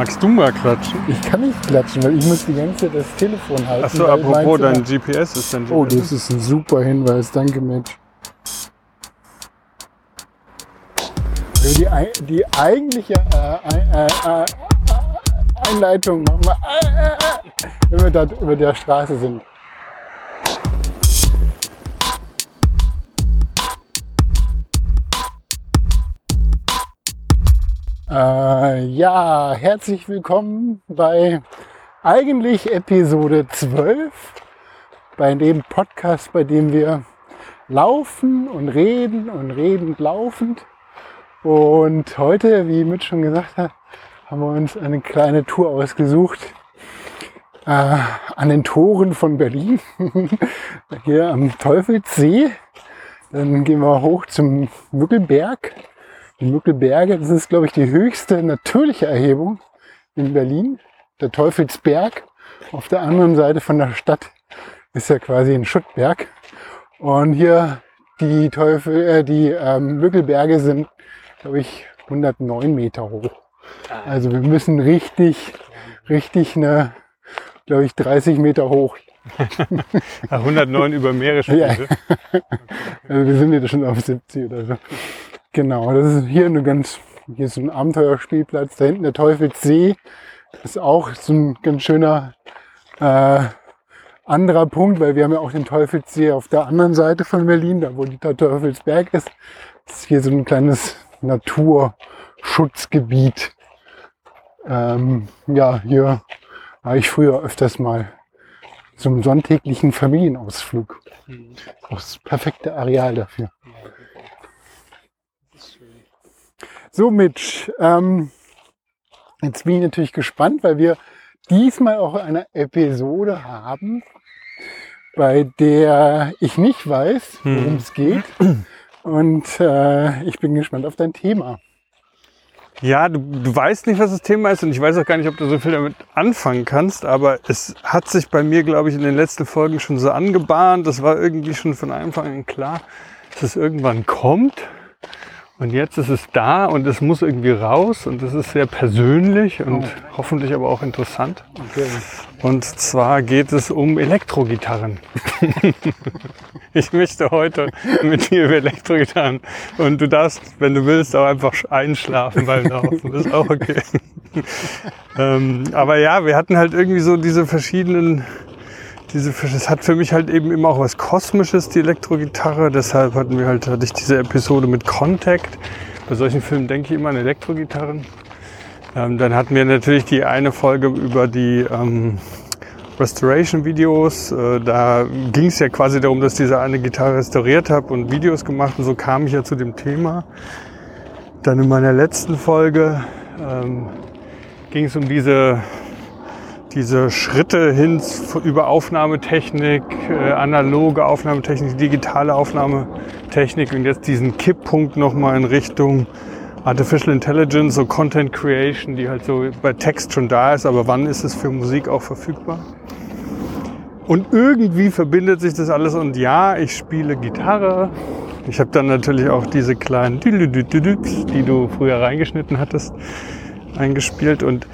Magst du mal klatschen? Ich kann nicht klatschen, weil ich muss die ganze Zeit das Telefon halten. Achso, apropos, dein GPS ist dein GPS. Oh, das ist ein super Hinweis. Danke, Mitch. Also die, die eigentliche äh, äh, äh, Einleitung machen wir, äh, äh, äh, wenn wir da über der Straße sind. Äh, ja, herzlich willkommen bei eigentlich Episode 12, bei dem Podcast, bei dem wir laufen und reden und redend laufend. Und heute, wie Mitch schon gesagt hat, haben wir uns eine kleine Tour ausgesucht äh, an den Toren von Berlin, hier am Teufelssee. Dann gehen wir hoch zum Mückelberg. Die Mückelberge, das ist, glaube ich, die höchste natürliche Erhebung in Berlin. Der Teufelsberg. Auf der anderen Seite von der Stadt ist ja quasi ein Schuttberg. Und hier die Teufel, äh, die ähm, Mückelberge sind, glaube ich, 109 Meter hoch. Also wir müssen richtig, richtig eine, glaube ich, 30 Meter hoch. Ah, 109 über Meere Ja. Also wir sind jetzt schon auf 70 oder so. Genau, das ist hier eine ganz, hier ist so ein Abenteuerspielplatz. Da hinten der Teufelssee ist auch so ein ganz schöner äh, anderer Punkt, weil wir haben ja auch den Teufelssee auf der anderen Seite von Berlin, da wo der Teufelsberg ist. Das ist hier so ein kleines Naturschutzgebiet. Ähm, ja, hier war ich früher öfters mal zum sonntäglichen Familienausflug. Auch das perfekte Areal dafür. So, Mitch, ähm, jetzt bin ich natürlich gespannt, weil wir diesmal auch eine Episode haben, bei der ich nicht weiß, worum es geht. Und äh, ich bin gespannt auf dein Thema. Ja, du, du weißt nicht, was das Thema ist und ich weiß auch gar nicht, ob du so viel damit anfangen kannst, aber es hat sich bei mir, glaube ich, in den letzten Folgen schon so angebahnt. Das war irgendwie schon von Anfang an klar, dass es irgendwann kommt. Und jetzt ist es da und es muss irgendwie raus und es ist sehr persönlich und hoffentlich aber auch interessant. Okay. Und zwar geht es um Elektrogitarren. ich möchte heute mit dir über Elektrogitarren. Und du darfst, wenn du willst, auch einfach einschlafen beim Laufen. Ist auch okay. ähm, aber ja, wir hatten halt irgendwie so diese verschiedenen, diese, das hat für mich halt eben immer auch was Kosmisches, die Elektrogitarre. Deshalb hatten wir halt, hatte ich diese Episode mit Contact. Bei solchen Filmen denke ich immer an Elektrogitarren. Ähm, dann hatten wir natürlich die eine Folge über die ähm, Restoration-Videos. Äh, da ging es ja quasi darum, dass ich diese eine Gitarre restauriert habe und Videos gemacht und so kam ich ja zu dem Thema. Dann in meiner letzten Folge ähm, ging es um diese, diese Schritte hin über Aufnahmetechnik, äh, analoge Aufnahmetechnik, digitale Aufnahmetechnik und jetzt diesen Kipppunkt nochmal in Richtung Artificial Intelligence, so Content Creation, die halt so bei Text schon da ist, aber wann ist es für Musik auch verfügbar? Und irgendwie verbindet sich das alles und ja, ich spiele Gitarre. Ich habe dann natürlich auch diese kleinen Düdelüdüdüdüds, die du früher reingeschnitten hattest, eingespielt und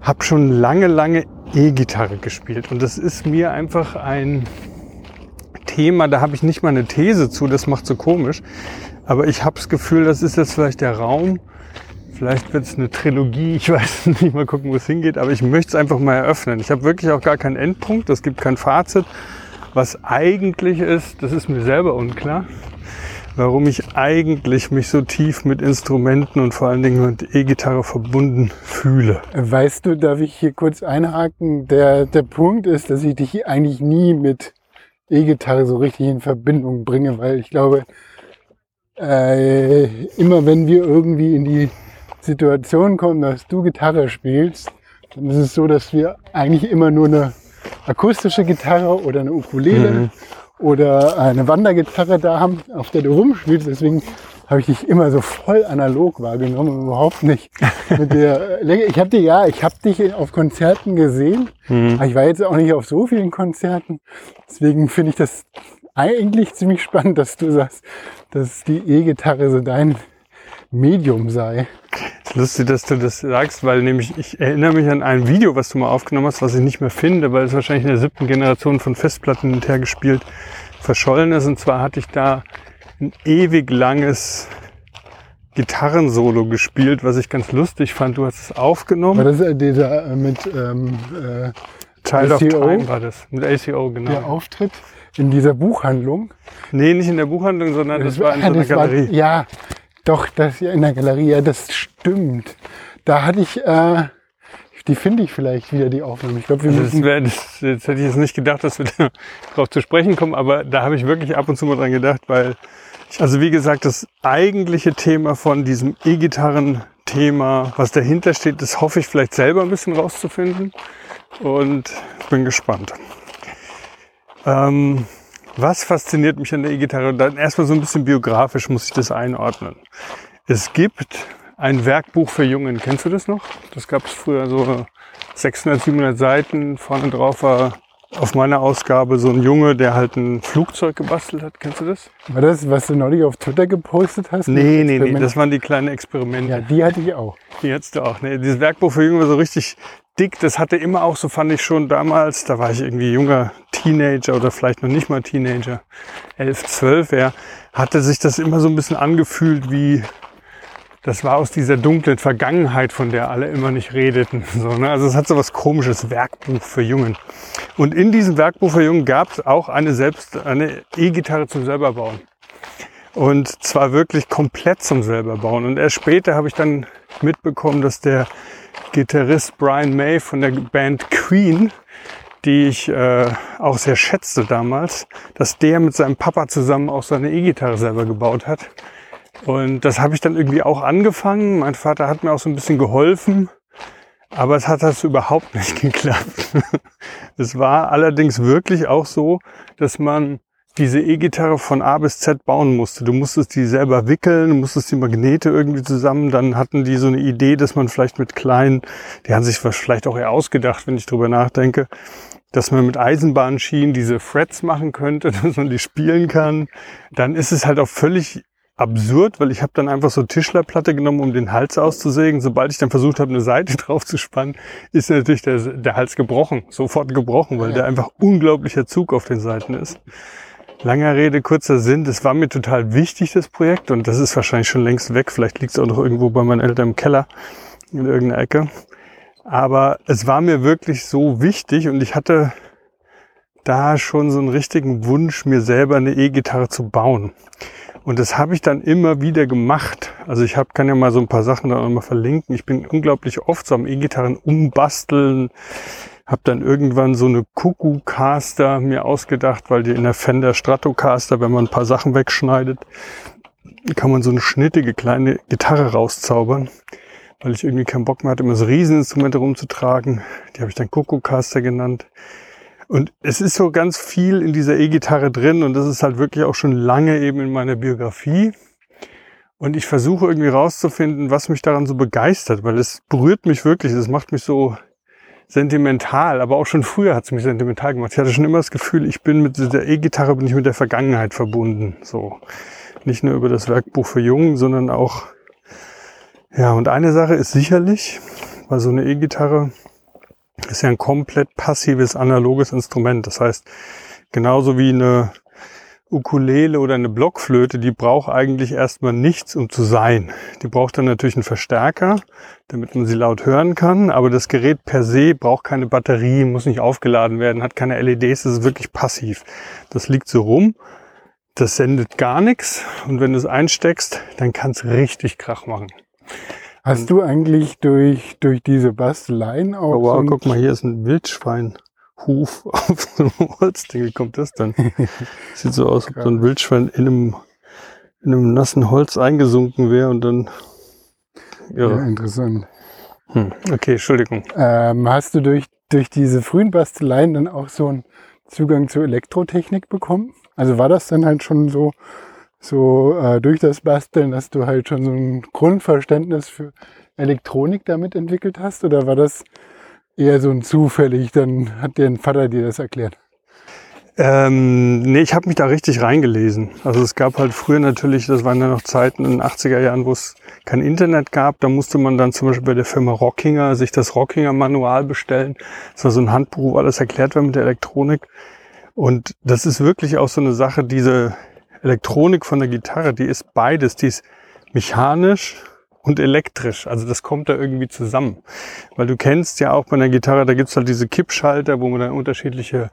habe schon lange, lange E-Gitarre gespielt. Und das ist mir einfach ein Thema, da habe ich nicht mal eine These zu, das macht so komisch. Aber ich habe das Gefühl, das ist jetzt vielleicht der Raum. Vielleicht wird es eine Trilogie, ich weiß nicht, mal gucken, wo es hingeht, aber ich möchte es einfach mal eröffnen. Ich habe wirklich auch gar keinen Endpunkt, es gibt kein Fazit. Was eigentlich ist, das ist mir selber unklar, warum ich eigentlich mich so tief mit Instrumenten und vor allen Dingen mit E-Gitarre verbunden fühle. Weißt du, darf ich hier kurz einhaken? Der, der Punkt ist, dass ich dich eigentlich nie mit E-Gitarre so richtig in Verbindung bringe, weil ich glaube, äh, immer wenn wir irgendwie in die Situation kommen, dass du Gitarre spielst, dann ist es so, dass wir eigentlich immer nur eine akustische Gitarre oder eine Ukulele oder eine Wandergitarre da haben, auf der du rumspielst. Deswegen habe ich dich immer so voll analog wahrgenommen und überhaupt nicht mit der. Ich habe dich ja, ich habe dich auf Konzerten gesehen, aber ich war jetzt auch nicht auf so vielen Konzerten. Deswegen finde ich das eigentlich ziemlich spannend, dass du sagst, dass die E-Gitarre so dein Medium sei. Lustig, dass du das sagst, weil nämlich ich erinnere mich an ein Video, was du mal aufgenommen hast, was ich nicht mehr finde, weil es wahrscheinlich in der siebten Generation von Festplatten hinterher gespielt verschollen ist. Und zwar hatte ich da ein ewig langes Gitarrensolo gespielt, was ich ganz lustig fand. Du hast es aufgenommen. War das äh, dieser äh, mit ähm, äh, Child of ACO? Time war das. Mit ACO, genau. der Auftritt in dieser Buchhandlung? Nee, nicht in der Buchhandlung, sondern das, war in so ah, einer das war- Galerie. ja, doch, das ja in der Galerie, ja, das stimmt. Da hatte ich, äh, die finde ich vielleicht wieder, die Aufnahme. Ich glaube, wir Also das müssen. wär, das, jetzt hätte ich jetzt nicht gedacht, dass wir da drauf zu sprechen kommen, aber da habe ich wirklich ab und zu mal dran gedacht, weil, also wie gesagt, das eigentliche Thema von diesem E-Gitarren-Thema, was dahinter steht, das hoffe ich vielleicht selber ein bisschen rauszufinden und bin gespannt. Ähm, was fasziniert mich an der E-Gitarre? Dann erstmal so ein bisschen biografisch muss ich das einordnen. Es gibt ein Werkbuch für Jungen. Kennst du das noch? Das gab es früher so 600, 700 Seiten. Vorne drauf war auf meiner Ausgabe so ein Junge, der halt ein Flugzeug gebastelt hat. Kennst du das? War das, was du neulich auf Twitter gepostet hast? Nee, nee, nee. Das waren die kleinen Experimente. ja, die hatte ich auch. Die hättest du auch. Nee, dieses Werkbuch für Jungen war so richtig dick. Das hatte immer auch, so fand ich schon damals, da war ich irgendwie junger Teenager oder vielleicht noch nicht mal Teenager, 11, 12, ja, hatte sich das immer so ein bisschen angefühlt wie, das war aus dieser dunklen Vergangenheit, von der alle immer nicht redeten. So, ne? Also es hat so was komisches, Werkbuch für Jungen. Und in diesem Werkbuch für Jungen gab es auch eine selbst, eine E-Gitarre zum selber bauen. Und zwar wirklich komplett zum selber bauen. Und erst später habe ich dann mitbekommen, dass der Gitarrist Brian May von der Band Queen, die ich äh, auch sehr schätzte damals, dass der mit seinem Papa zusammen auch seine E-Gitarre selber gebaut hat. Und das habe ich dann irgendwie auch angefangen. Mein Vater hat mir auch so ein bisschen geholfen, aber es hat das überhaupt nicht geklappt. es war allerdings wirklich auch so, dass man diese E-Gitarre von A bis Z bauen musste. Du musstest die selber wickeln, du musstest die Magnete irgendwie zusammen. Dann hatten die so eine Idee, dass man vielleicht mit kleinen, die haben sich vielleicht auch eher ausgedacht, wenn ich drüber nachdenke, dass man mit Eisenbahnschienen diese Frets machen könnte, dass man die spielen kann. Dann ist es halt auch völlig absurd, weil ich habe dann einfach so Tischlerplatte genommen, um den Hals auszusägen. Sobald ich dann versucht habe, eine Seite drauf zu spannen, ist natürlich der, der Hals gebrochen, sofort gebrochen, weil der einfach unglaublicher Zug auf den Seiten ist. Langer Rede, kurzer Sinn. Das war mir total wichtig, das Projekt. Und das ist wahrscheinlich schon längst weg. Vielleicht liegt es auch noch irgendwo bei meinen Eltern im Keller in irgendeiner Ecke. Aber es war mir wirklich so wichtig und ich hatte da schon so einen richtigen Wunsch, mir selber eine E-Gitarre zu bauen. Und das habe ich dann immer wieder gemacht. Also ich hab, kann ja mal so ein paar Sachen da mal verlinken. Ich bin unglaublich oft so am E-Gitarren umbasteln. Habe dann irgendwann so eine Kuckuck-Caster mir ausgedacht, weil die in der Fender Stratocaster, wenn man ein paar Sachen wegschneidet, kann man so eine schnittige kleine Gitarre rauszaubern. Weil ich irgendwie keinen Bock mehr hatte, immer so Rieseninstrumente rumzutragen. Die habe ich dann Kuckuck-Caster genannt. Und es ist so ganz viel in dieser E-Gitarre drin und das ist halt wirklich auch schon lange eben in meiner Biografie. Und ich versuche irgendwie rauszufinden, was mich daran so begeistert, weil es berührt mich wirklich, es macht mich so sentimental, aber auch schon früher hat es mich sentimental gemacht. Ich hatte schon immer das Gefühl, ich bin mit dieser E-Gitarre bin ich mit der Vergangenheit verbunden. So nicht nur über das Werkbuch für Jungen, sondern auch ja. Und eine Sache ist sicherlich, weil so eine E-Gitarre ist ja ein komplett passives analoges Instrument. Das heißt, genauso wie eine Ukulele oder eine Blockflöte, die braucht eigentlich erstmal nichts, um zu sein. Die braucht dann natürlich einen Verstärker, damit man sie laut hören kann. Aber das Gerät per se braucht keine Batterie, muss nicht aufgeladen werden, hat keine LEDs, das ist wirklich passiv. Das liegt so rum, das sendet gar nichts. Und wenn du es einsteckst, dann kann es richtig Krach machen. Hast du eigentlich durch, durch diese Basteleien auch Oh, wow, so guck mal, hier ist ein Wildschweinhuf auf so einem Holzding. Wie kommt das denn? Sieht so aus, als ob so ein Wildschwein in einem, in einem nassen Holz eingesunken wäre und dann. ja, Ja. interessant. Hm. Okay, Entschuldigung. Ähm, hast du durch, durch diese frühen Basteleien dann auch so einen Zugang zur Elektrotechnik bekommen? Also war das dann halt schon so, so äh, durch das Basteln, dass du halt schon so ein Grundverständnis für Elektronik damit entwickelt hast? Oder war das eher so ein zufällig, dann hat dein Vater dir das erklärt? Ähm, nee, ich habe mich da richtig reingelesen. Also es gab halt früher natürlich, das waren ja noch Zeiten in den 80er Jahren, wo es kein Internet gab. Da musste man dann zum Beispiel bei der Firma Rockinger sich das Rockinger Manual bestellen. Das war so ein Handbuch, wo alles erklärt wird mit der Elektronik. Und das ist wirklich auch so eine Sache, diese Elektronik von der Gitarre, die ist beides. Die ist mechanisch und elektrisch. Also das kommt da irgendwie zusammen. Weil du kennst ja auch bei einer Gitarre, da gibt's halt diese Kippschalter, wo man dann unterschiedliche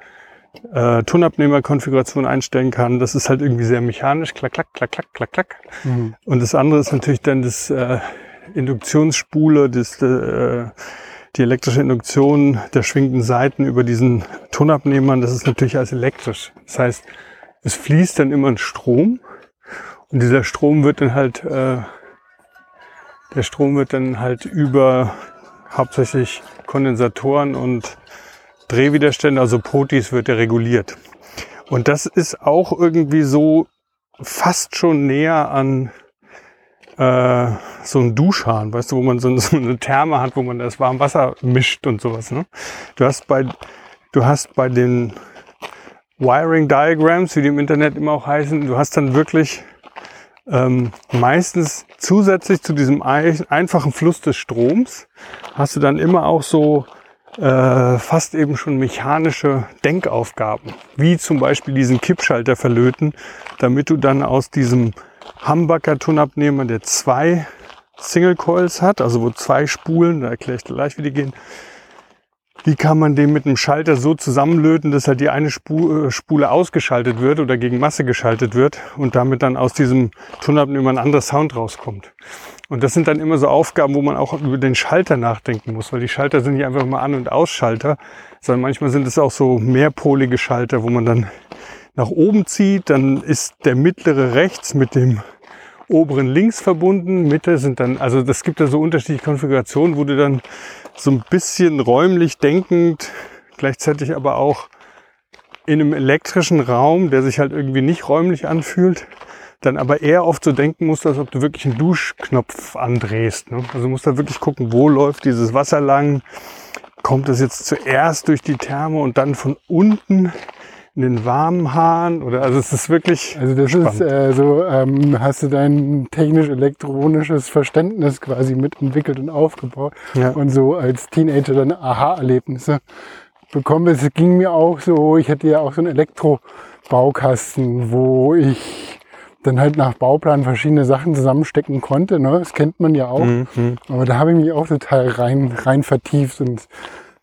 äh, Tonabnehmerkonfiguration einstellen kann. Das ist halt irgendwie sehr mechanisch, klack, klack, klack, klack, klack, klack. Mhm. Und das andere ist natürlich dann das äh, Induktionsspule, das, äh, die elektrische Induktion der schwingenden Seiten über diesen Tonabnehmern. Das ist natürlich alles elektrisch. Das heißt, es fließt dann immer ein Strom und dieser Strom wird dann halt, äh, der Strom wird dann halt über hauptsächlich Kondensatoren und Drehwiderstände, also Potis, wird er reguliert. Und das ist auch irgendwie so fast schon näher an äh, so ein Duschhahn, weißt du, wo man so, so eine Therme hat, wo man das warme Wasser mischt und sowas. Ne? Du hast bei, du hast bei den Wiring Diagrams, wie die im Internet immer auch heißen, du hast dann wirklich ähm, meistens zusätzlich zu diesem einfachen Fluss des Stroms hast du dann immer auch so äh, fast eben schon mechanische Denkaufgaben, wie zum Beispiel diesen Kippschalter verlöten, damit du dann aus diesem Humbucker Tonabnehmer, der zwei Single Coils hat, also wo zwei Spulen, da erkläre ich gleich, wie die gehen, wie kann man den mit einem Schalter so zusammenlöten, dass halt die eine äh, Spule ausgeschaltet wird oder gegen Masse geschaltet wird und damit dann aus diesem Tonabnehmer ein anderer Sound rauskommt. Und das sind dann immer so Aufgaben, wo man auch über den Schalter nachdenken muss, weil die Schalter sind nicht einfach mal An- und Ausschalter, sondern manchmal sind es auch so mehrpolige Schalter, wo man dann nach oben zieht, dann ist der mittlere rechts mit dem oberen links verbunden, Mitte sind dann, also das gibt da so unterschiedliche Konfigurationen, wo du dann so ein bisschen räumlich denkend, gleichzeitig aber auch in einem elektrischen Raum, der sich halt irgendwie nicht räumlich anfühlt, dann aber eher oft so denken musst, als ob du wirklich einen Duschknopf andrehst. Ne? Also musst da wirklich gucken, wo läuft dieses Wasser lang, kommt es jetzt zuerst durch die Therme und dann von unten in den warmen Haaren oder also es ist wirklich also das spannend. ist äh, so ähm, hast du dein technisch-elektronisches Verständnis quasi mitentwickelt und aufgebaut ja. und so als Teenager dann Aha-Erlebnisse bekommen. Es ging mir auch so, ich hatte ja auch so einen Elektrobaukasten, wo ich dann halt nach Bauplan verschiedene Sachen zusammenstecken konnte. Ne? Das kennt man ja auch. Mhm. Aber da habe ich mich auch total rein, rein vertieft und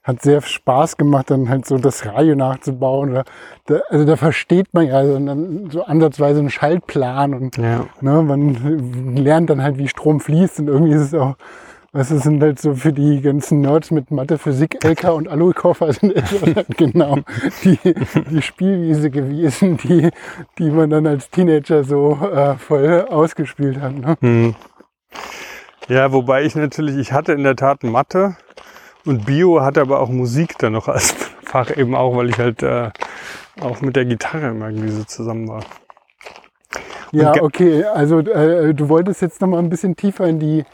hat sehr Spaß gemacht, dann halt so das Radio nachzubauen. Oder da, also da versteht man ja also dann so ansatzweise einen Schaltplan und ja. ne, man lernt dann halt, wie Strom fließt und irgendwie ist es auch, was es sind halt so für die ganzen Nerds mit Mathe, Physik, LK und Alu-Koffer sind halt genau die, die Spielwiese gewesen, die, die man dann als Teenager so äh, voll ausgespielt hat. Ne? Hm. Ja, wobei ich natürlich, ich hatte in der Tat Mathe, und Bio hat aber auch Musik dann noch als Fach eben auch, weil ich halt äh, auch mit der Gitarre immer irgendwie so zusammen war. Ja, okay. Also äh, du wolltest jetzt noch mal ein bisschen tiefer in die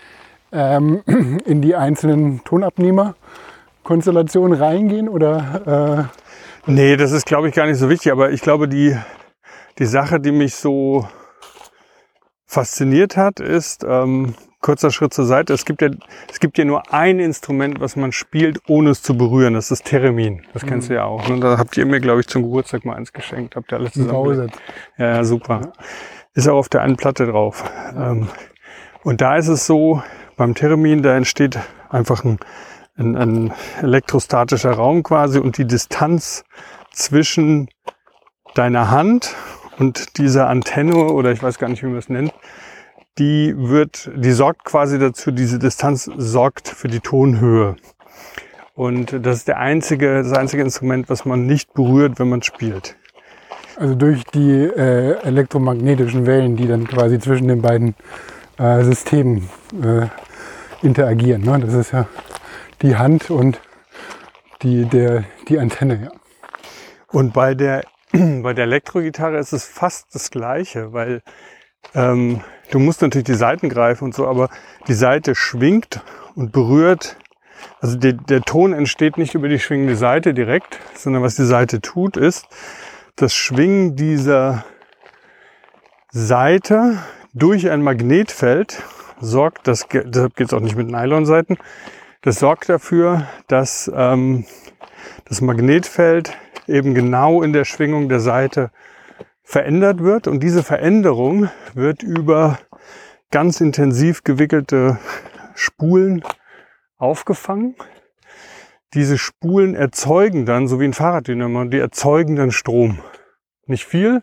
ähm, in die einzelnen Tonabnehmer-Konstellationen reingehen oder? Äh? Nee, das ist glaube ich gar nicht so wichtig. Aber ich glaube die die Sache, die mich so fasziniert hat, ist ähm, kurzer Schritt zur Seite. Es gibt ja, es gibt ja nur ein Instrument, was man spielt, ohne es zu berühren. Das ist Theremin. Das mhm. kennst du ja auch. Ne? Da habt ihr mir, glaube ich, zum Geburtstag mal eins geschenkt. Habt ihr alles zusammen? Ja, ja, super. Ist auch auf der einen Platte drauf. Ja. Ähm, und da ist es so, beim Theremin, da entsteht einfach ein, ein, ein elektrostatischer Raum quasi und die Distanz zwischen deiner Hand und dieser Antenne oder ich weiß gar nicht, wie man es nennt, die wird, die sorgt quasi dazu, diese Distanz sorgt für die Tonhöhe. Und das ist der einzige, das einzige Instrument, was man nicht berührt, wenn man spielt. Also durch die äh, elektromagnetischen Wellen, die dann quasi zwischen den beiden äh, Systemen äh, interagieren. Ne? Das ist ja die Hand und die, der, die Antenne. Ja. Und bei der, bei der Elektrogitarre ist es fast das Gleiche, weil ähm, du musst natürlich die Seiten greifen und so, aber die Seite schwingt und berührt. Also die, der Ton entsteht nicht über die schwingende Seite direkt, sondern was die Seite tut, ist, das Schwingen dieser Seite durch ein Magnetfeld sorgt, das, deshalb geht es auch nicht mit Nylonseiten, das sorgt dafür, dass ähm, das Magnetfeld eben genau in der Schwingung der Seite verändert wird. Und diese Veränderung wird über ganz intensiv gewickelte Spulen aufgefangen. Diese Spulen erzeugen dann, so wie ein Fahrraddynamo, die erzeugen dann Strom. Nicht viel,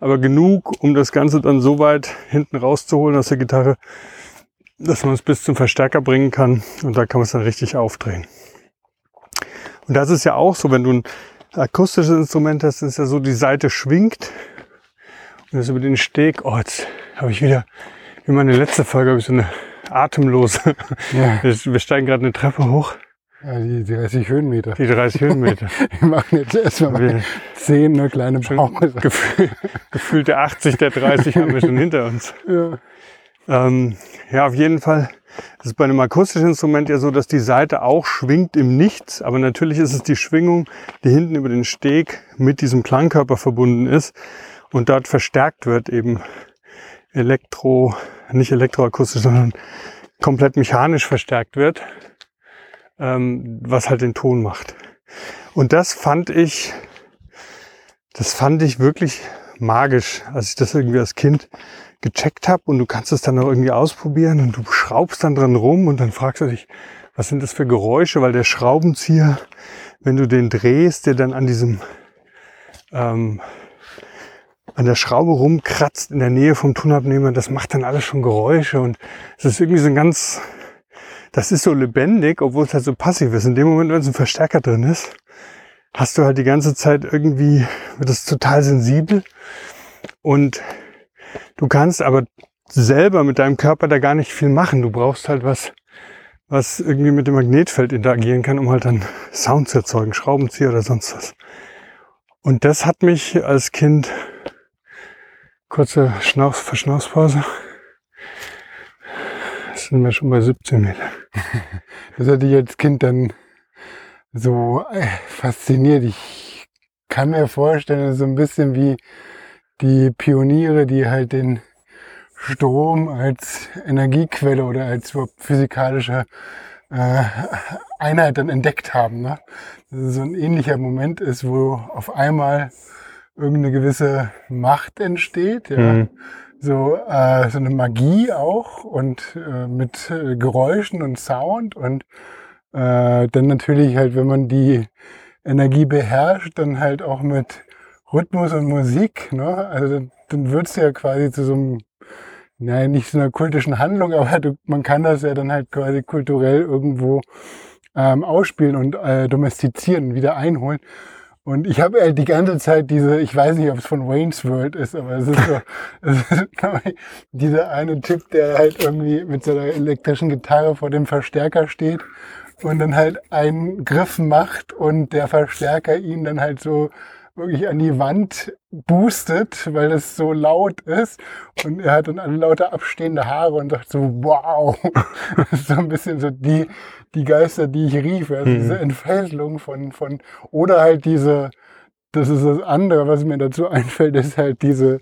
aber genug, um das Ganze dann so weit hinten rauszuholen aus der Gitarre, dass man es bis zum Verstärker bringen kann und da kann man es dann richtig aufdrehen. Und das ist ja auch so, wenn du ein akustisches Instrument hast, ist ja so, die Seite schwingt und das über den Steg, oh, jetzt habe ich wieder, wie meine letzte Folge, habe ich so eine atemlose, ja. wir steigen gerade eine Treppe hoch. Ja, die 30 Höhenmeter. Die 30 Höhenmeter. wir machen jetzt erstmal mal 10 eine kleine Pause. Gefühl, gefühlte 80 der 30 haben wir schon hinter uns. Ja. Ähm, ja, auf jeden Fall ist es bei einem akustischen Instrument ja so, dass die Seite auch schwingt im Nichts, aber natürlich ist es die Schwingung, die hinten über den Steg mit diesem Klangkörper verbunden ist und dort verstärkt wird eben elektro, nicht elektroakustisch, sondern komplett mechanisch verstärkt wird, ähm, was halt den Ton macht. Und das fand ich, das fand ich wirklich magisch, als ich das irgendwie als Kind gecheckt habe und du kannst es dann auch irgendwie ausprobieren und du schraubst dann dran rum und dann fragst du dich, was sind das für Geräusche, weil der Schraubenzieher, wenn du den drehst, der dann an diesem ähm, an der Schraube rumkratzt in der Nähe vom Tonabnehmer, das macht dann alles schon Geräusche und es ist irgendwie so ein ganz, das ist so lebendig, obwohl es halt so passiv ist. In dem Moment, wenn so ein Verstärker drin ist, hast du halt die ganze Zeit irgendwie, wird das total sensibel und Du kannst aber selber mit deinem Körper da gar nicht viel machen. Du brauchst halt was, was irgendwie mit dem Magnetfeld interagieren kann, um halt dann Sound zu erzeugen, Schraubenzieher oder sonst was. Und das hat mich als Kind, kurze Schnauf, Verschnaufspause, sind wir schon bei 17 Meter. Das hat dich als Kind dann so äh, fasziniert. Ich kann mir vorstellen, so ein bisschen wie die Pioniere, die halt den Strom als Energiequelle oder als physikalische äh, Einheit dann entdeckt haben. Ne? Dass es so ein ähnlicher Moment ist, wo auf einmal irgendeine gewisse Macht entsteht, ja. Mhm. So, äh, so eine Magie auch und äh, mit äh, Geräuschen und Sound und äh, dann natürlich halt, wenn man die Energie beherrscht, dann halt auch mit Rhythmus und Musik, ne? Also dann wird es ja quasi zu so einem, naja, nicht so einer kultischen Handlung, aber du, man kann das ja dann halt quasi kulturell irgendwo ähm, ausspielen und äh, domestizieren, wieder einholen. Und ich habe halt die ganze Zeit diese, ich weiß nicht, ob es von Wayne's World ist, aber es ist so, es ist dieser eine Typ, der halt irgendwie mit seiner elektrischen Gitarre vor dem Verstärker steht und dann halt einen Griff macht und der Verstärker ihn dann halt so wirklich an die Wand boostet, weil es so laut ist. Und er hat dann alle lauter abstehende Haare und sagt so, wow. Das ist so ein bisschen so die, die Geister, die ich rief. Also mhm. diese Entfesselung von, von, oder halt diese, das ist das andere, was mir dazu einfällt, ist halt diese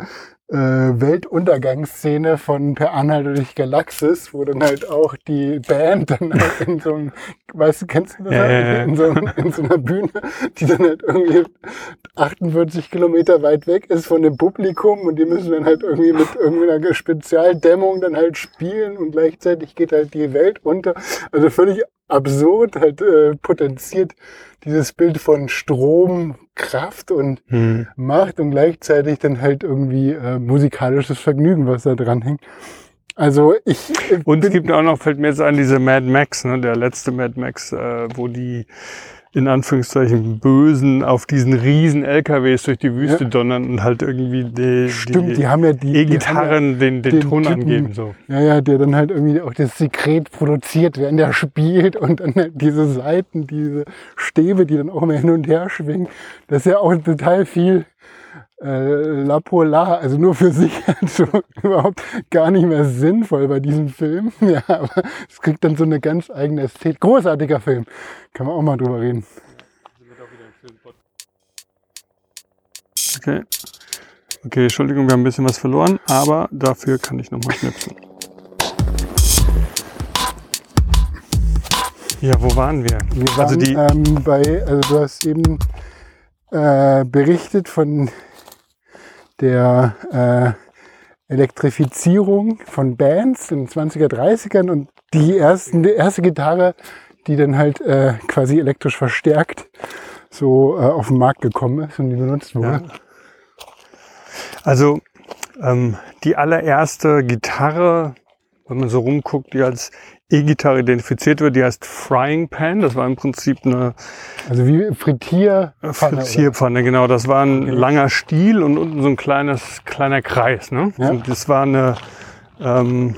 äh, Weltuntergangsszene von Per Anhalt durch Galaxis, wo dann halt auch die Band dann halt in so einem, weißt du, kennst du das? Ja, halt? in, so, in so einer Bühne, die dann halt irgendwie 48 Kilometer weit weg ist von dem Publikum und die müssen dann halt irgendwie mit irgendeiner Spezialdämmung dann halt spielen und gleichzeitig geht halt die Welt unter. Also völlig absurd, halt äh, potenziert dieses Bild von Strom, Kraft und hm. Macht und gleichzeitig dann halt irgendwie äh, musikalisches Vergnügen, was da dran hängt. Also ich. Äh, und es gibt auch noch, fällt mir jetzt an, diese Mad Max, ne, der letzte Mad Max, äh, wo die in Anführungszeichen Bösen auf diesen riesen LKWs durch die Wüste ja. donnern und halt irgendwie die, Stimmt, die, die haben ja die E-Gitarren ja den, den, den, Ton Typen, angeben. So. Ja, ja, der dann halt irgendwie auch das Sekret produziert, während er spielt und dann halt diese Seiten, diese Stäbe, die dann auch immer hin und her schwingen. Das ist ja auch total viel äh, La Polar, also nur für sich überhaupt gar nicht mehr sinnvoll bei diesem Film. Ja, aber es kriegt dann so eine ganz eigene Ästhetik. Großartiger Film. Kann man auch mal drüber reden. Okay. Okay, Entschuldigung, wir haben ein bisschen was verloren, aber dafür kann ich nochmal schnipsen. Ja, wo waren wir? Wir waren Also die- ähm, bei, also du hast eben äh, berichtet von der äh, Elektrifizierung von Bands in den 20er, 30ern und die, ersten, die erste Gitarre, die dann halt äh, quasi elektrisch verstärkt so äh, auf den Markt gekommen ist und die benutzt wurde. Also ähm, die allererste Gitarre, wenn man so rumguckt, die als E-Gitarre identifiziert wird, die heißt Frying Pan. Das war im Prinzip eine Also wie Frittier. Frittierpfanne, genau. Das war ein langer Stiel und unten so ein kleines, kleiner Kreis. Ne? Ja. Und das war eine, ähm,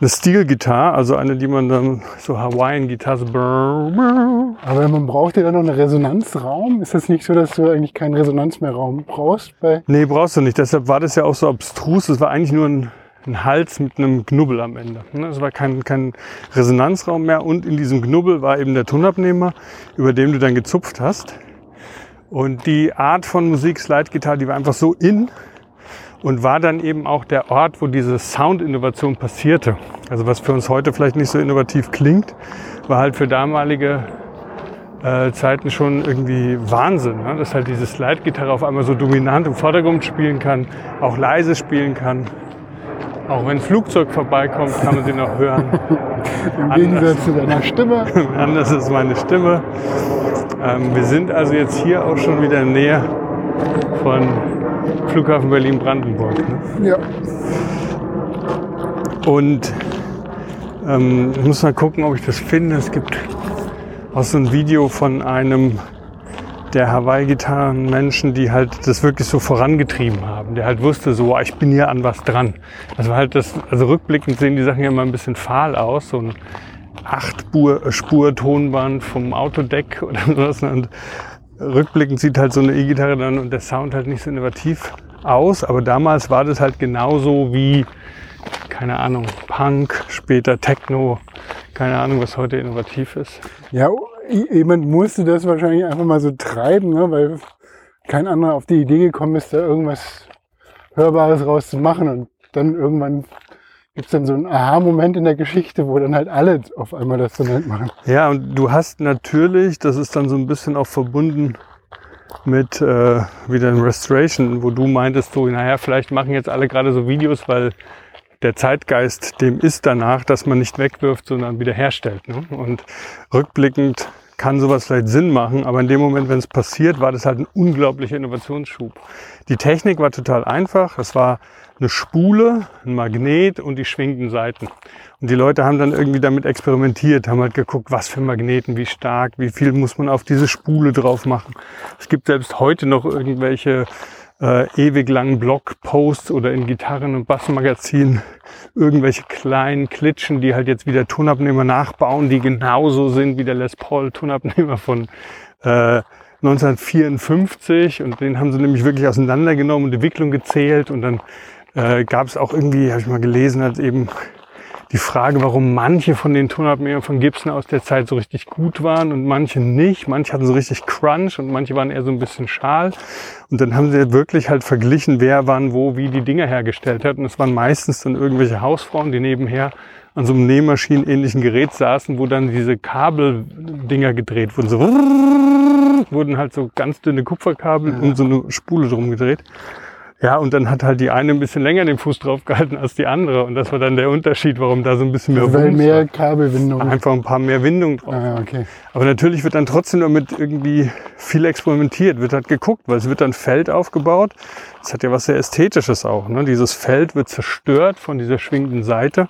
eine Steel-Gitarre, also eine, die man dann so Hawaiian-Gitarre so. Aber man braucht ja dann noch einen Resonanzraum. Ist das nicht so, dass du eigentlich keinen Resonanz mehr Raum brauchst? Bei Nee, brauchst du nicht. Deshalb war das ja auch so abstrus. Das war eigentlich nur ein, ein Hals mit einem Knubbel am Ende. Ne, Es war kein, kein Resonanzraum mehr und in diesem Knubbel war eben der Tonabnehmer, über dem du dann gezupft hast. Und die Art von Musik, Slide-Gitarre, die war einfach so in und war dann eben auch der Ort, wo diese Sound-Innovation passierte. Also was für uns heute vielleicht nicht so innovativ klingt, war halt für damalige äh, Zeiten schon irgendwie Wahnsinn, ne? dass halt diese Slide-Gitarre auf einmal so dominant im Vordergrund spielen kann, auch leise spielen kann. Auch wenn ein Flugzeug vorbeikommt, kann man sie noch hören. Im. Gegensatz zu deiner Stimme. Anders ist meine Stimme. Ähm, wir sind also jetzt hier auch schon wieder in der Nähe von Flughafen Berlin-Brandenburg. Ne? Ja. Und ähm, ich muss mal gucken, ob ich das finde. Es gibt auch so ein Video von einem der Hawaii-Gitarren-Menschen, die halt das wirklich so vorangetrieben haben. Der halt wusste so, "Ah, ich bin hier an was dran. Das war halt das, also rückblickend sehen die Sachen ja immer ein bisschen fahl aus. So ein Acht-Spur-Tonband vom Autodeck oder sowas. Und rückblickend sieht halt so eine E-Gitarre dann und der Sound halt nicht so innovativ aus. Aber damals war das halt genauso wie keine Ahnung, Punk, später Techno, keine Ahnung, was heute innovativ ist. Ja, jemand musste das wahrscheinlich einfach mal so treiben, ne? weil kein anderer auf die Idee gekommen ist, da irgendwas Hörbares rauszumachen. Und dann irgendwann gibt es dann so einen Aha-Moment in der Geschichte, wo dann halt alle auf einmal das so nett machen. Ja, und du hast natürlich, das ist dann so ein bisschen auch verbunden mit äh, wieder Restoration, wo du meintest, so, naja, vielleicht machen jetzt alle gerade so Videos, weil der Zeitgeist dem ist danach, dass man nicht wegwirft, sondern wiederherstellt. Ne? Und rückblickend kann sowas vielleicht Sinn machen, aber in dem Moment, wenn es passiert, war das halt ein unglaublicher Innovationsschub. Die Technik war total einfach. Es war eine Spule, ein Magnet und die schwingenden Seiten. Und die Leute haben dann irgendwie damit experimentiert, haben halt geguckt, was für Magneten, wie stark, wie viel muss man auf diese Spule drauf machen. Es gibt selbst heute noch irgendwelche äh, ewig langen Blogposts oder in Gitarren- und Bassmagazinen irgendwelche kleinen Klitschen, die halt jetzt wieder Tonabnehmer nachbauen, die genauso sind wie der Les Paul Tonabnehmer von äh, 1954 und den haben sie nämlich wirklich auseinandergenommen und die Wicklung gezählt. Und dann äh, gab es auch irgendwie, habe ich mal gelesen, als eben die Frage, warum manche von den Tonabnehmern von Gibson aus der Zeit so richtig gut waren und manche nicht. Manche hatten so richtig Crunch und manche waren eher so ein bisschen schal. Und dann haben sie wirklich halt verglichen, wer wann wo wie die Dinger hergestellt hat. Und es waren meistens dann irgendwelche Hausfrauen, die nebenher an so einem Nähmaschinenähnlichen Gerät saßen, wo dann diese Kabeldinger gedreht wurden. So wurden halt so ganz dünne Kupferkabel um so eine Spule drum gedreht. Ja, und dann hat halt die eine ein bisschen länger den Fuß drauf gehalten als die andere. Und das war dann der Unterschied, warum da so ein bisschen mehr Weil Wumms mehr war. Kabelwindung. Einfach ein paar mehr Windungen drauf. Ah, okay. Aber natürlich wird dann trotzdem damit irgendwie viel experimentiert, wird halt geguckt, weil es wird dann Feld aufgebaut. Das hat ja was sehr Ästhetisches auch. Ne? Dieses Feld wird zerstört von dieser schwingenden Seite.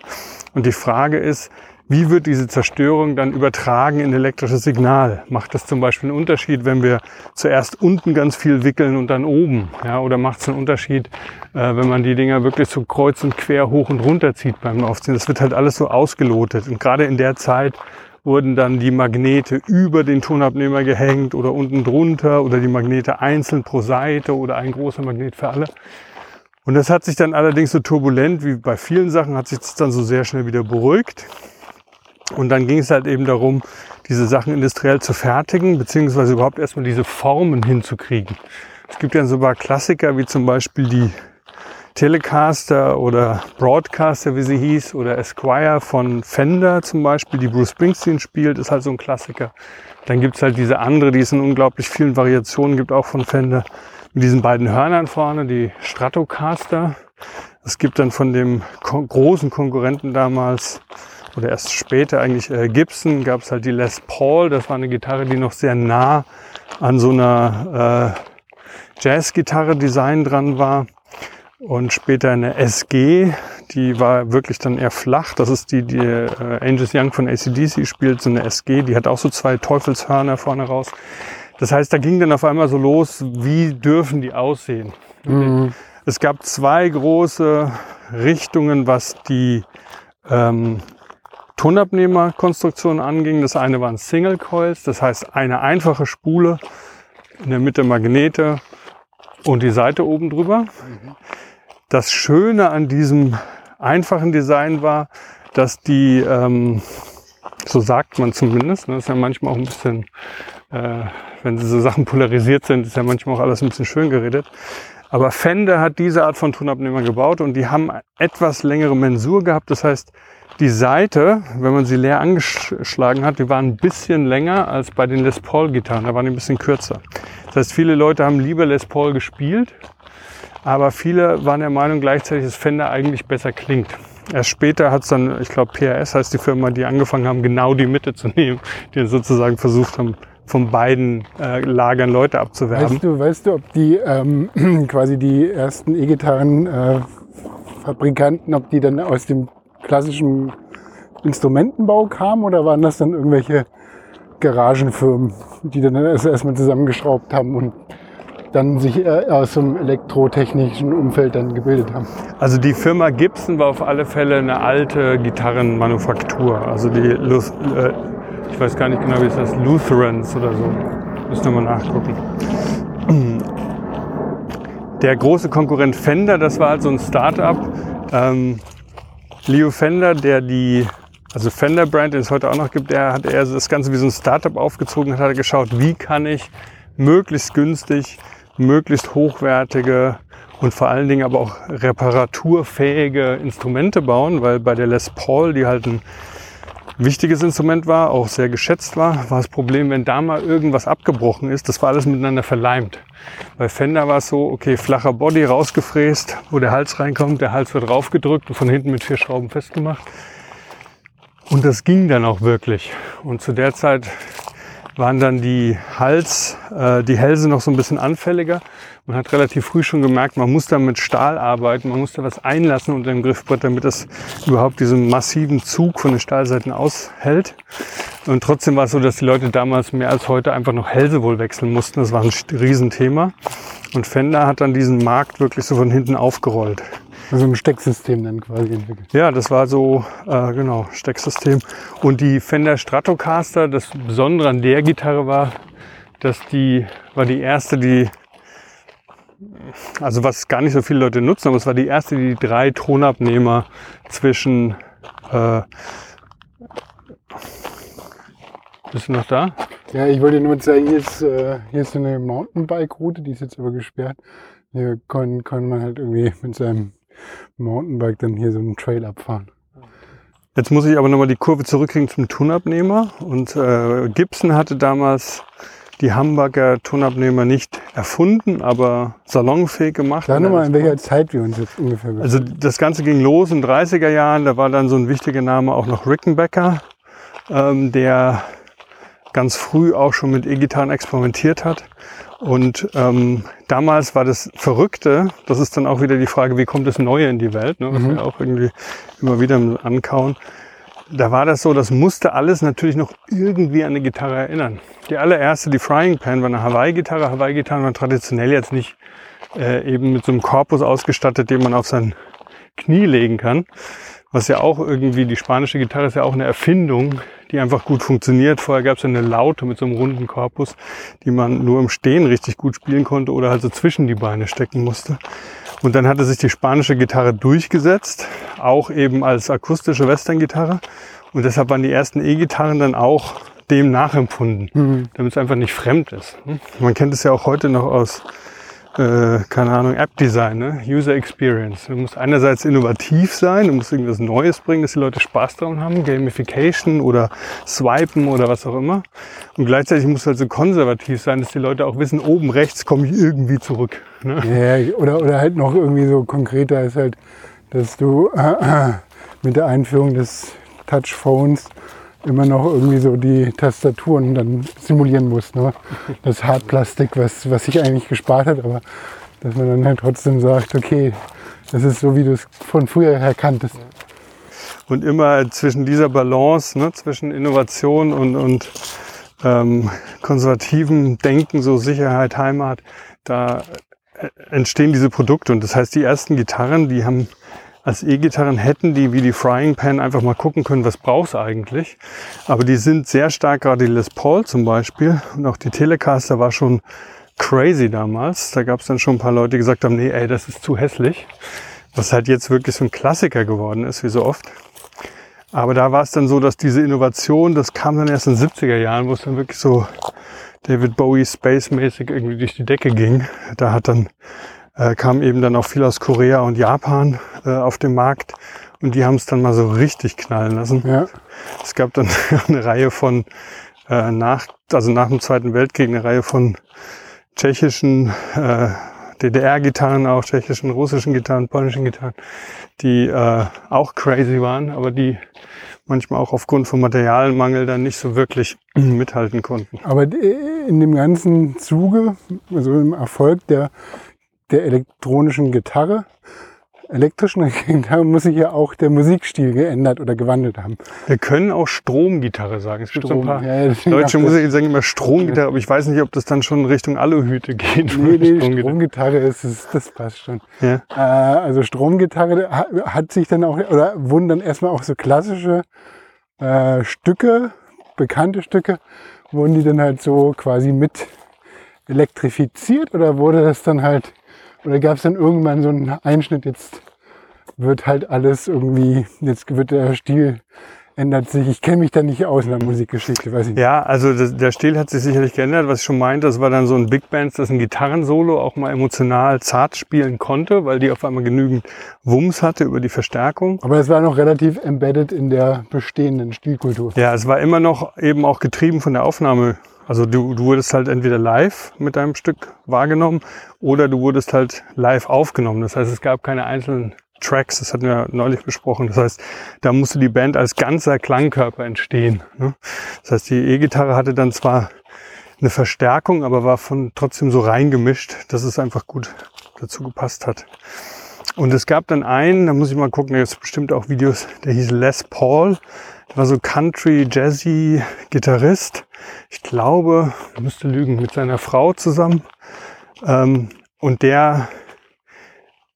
Und die Frage ist, wie wird diese Zerstörung dann übertragen in elektrisches Signal? Macht das zum Beispiel einen Unterschied, wenn wir zuerst unten ganz viel wickeln und dann oben? Ja, oder macht es einen Unterschied, äh, wenn man die Dinger wirklich so kreuz und quer hoch und runter zieht beim Aufziehen? Das wird halt alles so ausgelotet. Und gerade in der Zeit wurden dann die Magnete über den Tonabnehmer gehängt oder unten drunter oder die Magnete einzeln pro Seite oder ein großer Magnet für alle. Und das hat sich dann allerdings so turbulent wie bei vielen Sachen, hat sich das dann so sehr schnell wieder beruhigt. Und dann ging es halt eben darum, diese Sachen industriell zu fertigen, beziehungsweise überhaupt erstmal diese Formen hinzukriegen. Es gibt ja so ein paar Klassiker, wie zum Beispiel die Telecaster oder Broadcaster, wie sie hieß, oder Esquire von Fender zum Beispiel, die Bruce Springsteen spielt, ist halt so ein Klassiker. Dann gibt's halt diese andere, die es in unglaublich vielen Variationen gibt, auch von Fender, mit diesen beiden Hörnern vorne, die Stratocaster. Es gibt dann von dem großen Konkurrenten damals, oder erst später eigentlich äh, Gibson, gab's halt die Les Paul. Das war eine Gitarre, die noch sehr nah an so einer äh, Jazz-Gitarre-Design dran war. Und später eine SG, die war wirklich dann eher flach. Das ist die, die äh, Angus Young von ACDC spielt, so eine SG, die hat auch so zwei Teufelshörner vorne raus. Das heißt, da ging dann auf einmal so los, wie dürfen die aussehen? Mhm. Es gab zwei große Richtungen, was die ähm, Tonabnehmerkonstruktion anging. Das eine waren Single Coils, das heißt eine einfache Spule, in der Mitte Magnete und die Seite oben drüber. Das Schöne an diesem einfachen Design war, dass die, ähm, so sagt man zumindest, ne, ist ja manchmal auch ein bisschen, äh, wenn so Sachen polarisiert sind, ist ja manchmal auch alles ein bisschen schön geredet. Aber Fender hat diese Art von Tonabnehmer gebaut und die haben etwas längere Mensur gehabt. Das heißt, die Seite, wenn man sie leer angeschlagen hat, die waren ein bisschen länger als bei den Les Paul Gitarren. Da waren die ein bisschen kürzer. Das heißt, viele Leute haben lieber Les Paul gespielt, aber viele waren der Meinung gleichzeitig, dass Fender eigentlich besser klingt. Erst später hat es dann, ich glaube PRS heißt die Firma, die angefangen haben, genau die Mitte zu nehmen, die sozusagen versucht haben, von beiden äh, Lagern Leute abzuwerben. Weißt du, weißt du, ob die ähm, quasi die ersten E-Gitarren äh, Fabrikanten, ob die dann aus dem klassischen Instrumentenbau kamen oder waren das dann irgendwelche Garagenfirmen, die dann erst erstmal zusammengeschraubt haben und dann sich äh, aus dem elektrotechnischen Umfeld dann gebildet haben? Also die Firma Gibson war auf alle Fälle eine alte Gitarrenmanufaktur. Also die, Luth äh, ich weiß gar nicht genau, wie es heißt, Lutherans oder so. Müssen wir mal nachgucken. Der große Konkurrent Fender, das war halt so ein Start-up. Ähm, Leo Fender, der die, also Fender Brand, den es heute auch noch gibt, der hat eher das Ganze wie so ein Startup aufgezogen hat geschaut, wie kann ich möglichst günstig, möglichst hochwertige und vor allen Dingen aber auch reparaturfähige Instrumente bauen, weil bei der Les Paul, die halt ein wichtiges Instrument war, auch sehr geschätzt war, war das Problem, wenn da mal irgendwas abgebrochen ist, das war alles miteinander verleimt. Bei Fender war es so, okay, flacher Body rausgefräst, wo der Hals reinkommt, der Hals wird raufgedrückt und von hinten mit vier Schrauben festgemacht. Und das ging dann auch wirklich. Und zu der Zeit waren dann die Hals, äh, die Hälse noch so ein bisschen anfälliger. Man hat relativ früh schon gemerkt, man muss da mit Stahl arbeiten, man muss da was einlassen unter dem Griffbrett, damit das überhaupt diesen massiven Zug von den Stahlseiten aushält. Und trotzdem war es so, dass die Leute damals mehr als heute einfach noch Hälse wohl wechseln mussten. Das war ein Riesenthema. Und Fender hat dann diesen Markt wirklich so von hinten aufgerollt. Also ein Stecksystem dann quasi entwickelt. Ja, das war so, äh, genau, Stecksystem. Und die Fender Stratocaster, das Besondere an der Gitarre war, dass die, war die erste, die, also was gar nicht so viele Leute nutzen, aber es war die erste, die drei Tonabnehmer zwischen, äh, bist du noch da? Ja, ich wollte nur sagen, hier ist, äh, hier ist so eine Mountainbike-Route, die ist jetzt aber gesperrt. Hier kann, kann man halt irgendwie mit seinem Mountainbike dann hier so einen Trail abfahren. Jetzt muss ich aber nochmal die Kurve zurückkriegen zum Tonabnehmer. Und äh, Gibson hatte damals die Hamburger Tonabnehmer nicht erfunden, aber salonfähig gemacht. Sag nochmal, in welcher Zeit wir uns jetzt ungefähr befinden. Also das Ganze ging los in den 30er Jahren. Da war dann so ein wichtiger Name auch noch Rickenbacker, ähm, der ganz früh auch schon mit E-Gitarren experimentiert hat. Und ähm, damals war das Verrückte, das ist dann auch wieder die Frage, wie kommt das Neue in die Welt, ne, was Mhm. wir auch irgendwie immer wieder ankauen. Da war das so, das musste alles natürlich noch irgendwie an eine Gitarre erinnern. Die allererste, die Frying Pan, war eine Hawaii-Gitarre. Hawaii-Gitarren waren traditionell jetzt nicht äh, eben mit so einem Korpus ausgestattet, den man auf sein Knie legen kann. Was ja auch irgendwie, die spanische Gitarre ist ja auch eine Erfindung, die einfach gut funktioniert. Vorher gab es ja eine Laute mit so einem runden Korpus, die man nur im Stehen richtig gut spielen konnte oder halt so zwischen die Beine stecken musste. Und dann hatte sich die spanische Gitarre durchgesetzt, auch eben als akustische Western-Gitarre. Und deshalb waren die ersten E-Gitarren dann auch dem nachempfunden, Mhm. damit es einfach nicht fremd ist. ne? Man kennt es ja auch heute noch aus äh, keine Ahnung, App-Design, ne? User Experience. Du musst einerseits innovativ sein, du musst irgendwas Neues bringen, dass die Leute Spaß daran haben, Gamification oder Swipen oder was auch immer. Und gleichzeitig musst du halt so konservativ sein, dass die Leute auch wissen, oben rechts komme ich irgendwie zurück. Ne? Ja, oder, oder halt noch irgendwie so konkreter ist halt, dass du äh, mit der Einführung des Touchphones immer noch irgendwie so die Tastaturen dann simulieren muss. Ne? Das Hartplastik, was, was sich eigentlich gespart hat, aber dass man dann halt trotzdem sagt, okay, das ist so, wie du es von früher her kanntest. Und immer zwischen dieser Balance, ne, zwischen Innovation und, und ähm, konservativem Denken, so Sicherheit, Heimat, da äh, entstehen diese Produkte. Und das heißt, die ersten Gitarren, die haben als E-Gitarren hätten die wie die Frying Pan einfach mal gucken können, was brauchst du eigentlich. Aber die sind sehr stark, gerade die Les Paul zum Beispiel und auch die Telecaster war schon crazy damals. Da gab es dann schon ein paar Leute, die gesagt haben, nee, ey, das ist zu hässlich. Was halt jetzt wirklich so ein Klassiker geworden ist, wie so oft. Aber da war es dann so, dass diese Innovation, das kam dann erst in den 70er Jahren, wo es dann wirklich so David Bowie Space-mäßig irgendwie durch die Decke ging. Da hat dann äh, kam eben dann auch viel aus Korea und Japan äh, auf den Markt und die haben es dann mal so richtig knallen lassen. Ja. Es gab dann eine Reihe von äh, nach, also nach dem Zweiten Weltkrieg eine Reihe von tschechischen äh, DDR-Gitarren, auch tschechischen, russischen Gitarren, polnischen Gitarren, die äh, auch crazy waren, aber die manchmal auch aufgrund von Materialmangel dann nicht so wirklich mithalten konnten. Aber in dem ganzen Zuge, also im Erfolg der der elektronischen Gitarre, elektrischen Gitarre muss sich ja auch der Musikstil geändert oder gewandelt haben. Wir können auch Stromgitarre sagen. Es gibt so ein paar ja, ja, deutsche Musiker, die sagen immer Stromgitarre, aber ich weiß nicht, ob das dann schon Richtung Aluhüte geht. Nee, nee, Stromgitarre, Stromgitarre ist es, das passt schon. Ja. Äh, also Stromgitarre hat sich dann auch, oder wurden dann erstmal auch so klassische äh, Stücke, bekannte Stücke, wurden die dann halt so quasi mit elektrifiziert oder wurde das dann halt oder gab es dann irgendwann so einen Einschnitt, jetzt wird halt alles irgendwie, jetzt wird der Stil ändert sich. Ich kenne mich da nicht aus in der Musikgeschichte, weiß ich nicht. Ja, also das, der Stil hat sich sicherlich geändert. Was ich schon meinte, das war dann so ein Big Band, das ein Gitarrensolo auch mal emotional zart spielen konnte, weil die auf einmal genügend Wumms hatte über die Verstärkung. Aber es war noch relativ embedded in der bestehenden Stilkultur. Ja, es war immer noch eben auch getrieben von der Aufnahme also du, du wurdest halt entweder live mit deinem Stück wahrgenommen oder du wurdest halt live aufgenommen. Das heißt, es gab keine einzelnen Tracks, das hatten wir neulich besprochen. Das heißt, da musste die Band als ganzer Klangkörper entstehen. Ne? Das heißt, die E-Gitarre hatte dann zwar eine Verstärkung, aber war von trotzdem so reingemischt, dass es einfach gut dazu gepasst hat. Und es gab dann einen, da muss ich mal gucken, da gibt es bestimmt auch Videos, der hieß Les Paul. Der war so Country, Jazzy Gitarrist. Ich glaube, müsste lügen, mit seiner Frau zusammen. Ähm, und der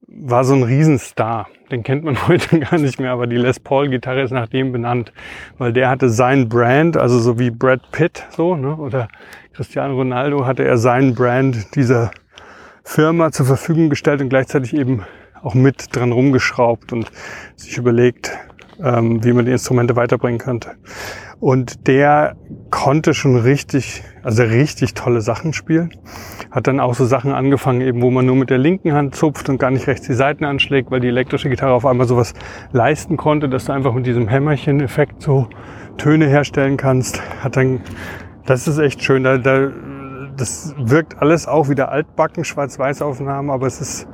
war so ein Riesenstar. Den kennt man heute gar nicht mehr, aber die Les Paul Gitarre ist nach dem benannt, weil der hatte sein Brand, also so wie Brad Pitt so, ne, oder Cristiano Ronaldo hatte er seinen Brand dieser Firma zur Verfügung gestellt und gleichzeitig eben auch mit dran rumgeschraubt und sich überlegt, ähm, wie man die Instrumente weiterbringen könnte. Und der konnte schon richtig, also richtig tolle Sachen spielen. Hat dann auch so Sachen angefangen, eben wo man nur mit der linken Hand zupft und gar nicht rechts die Seiten anschlägt, weil die elektrische Gitarre auf einmal sowas leisten konnte, dass du einfach mit diesem Hämmerchen-Effekt so Töne herstellen kannst. Hat dann, das ist echt schön. Da, da, das wirkt alles auch wieder altbacken, Schwarz-Weiß-Aufnahmen, aber es ist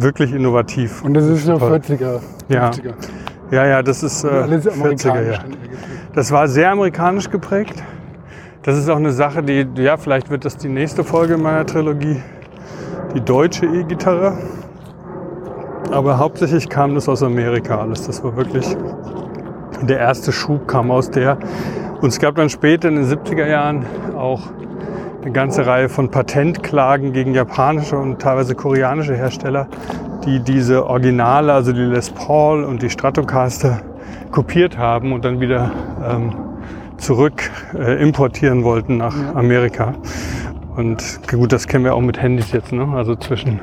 wirklich innovativ. Und das ist so 40er. 50er. Ja. Ja, ja, das ist äh, Alles 40er, amerikanisch ja. Das war sehr amerikanisch geprägt. Das ist auch eine Sache, die, ja, vielleicht wird das die nächste Folge meiner Trilogie, die deutsche E-Gitarre. Aber hauptsächlich kam das aus Amerika alles. Das war wirklich, der erste Schub kam aus der. Und es gab dann später in den 70er Jahren auch eine ganze Reihe von Patentklagen gegen japanische und teilweise koreanische Hersteller, die diese Originale, also die Les Paul und die Stratocaster, kopiert haben und dann wieder ähm, zurück äh, importieren wollten nach Amerika. Und gut, das kennen wir auch mit Handys jetzt. Ne? Also zwischen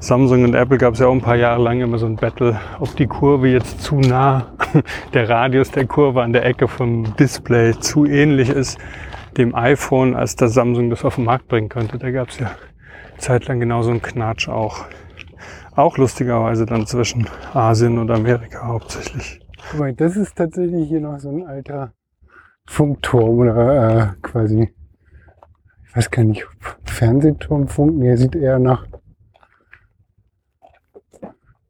Samsung und Apple gab es ja auch ein paar Jahre lang immer so ein Battle, ob die Kurve jetzt zu nah, der Radius der Kurve an der Ecke vom Display zu ähnlich ist dem iPhone, als das Samsung das auf den Markt bringen könnte. Da gab es ja Zeit lang genauso ein Knatsch auch. Auch lustigerweise dann zwischen Asien und Amerika hauptsächlich. Mal, das ist tatsächlich hier noch so ein alter Funkturm oder äh, quasi, ich weiß gar nicht, Fernsehturm, Funk, nee, sieht eher nach,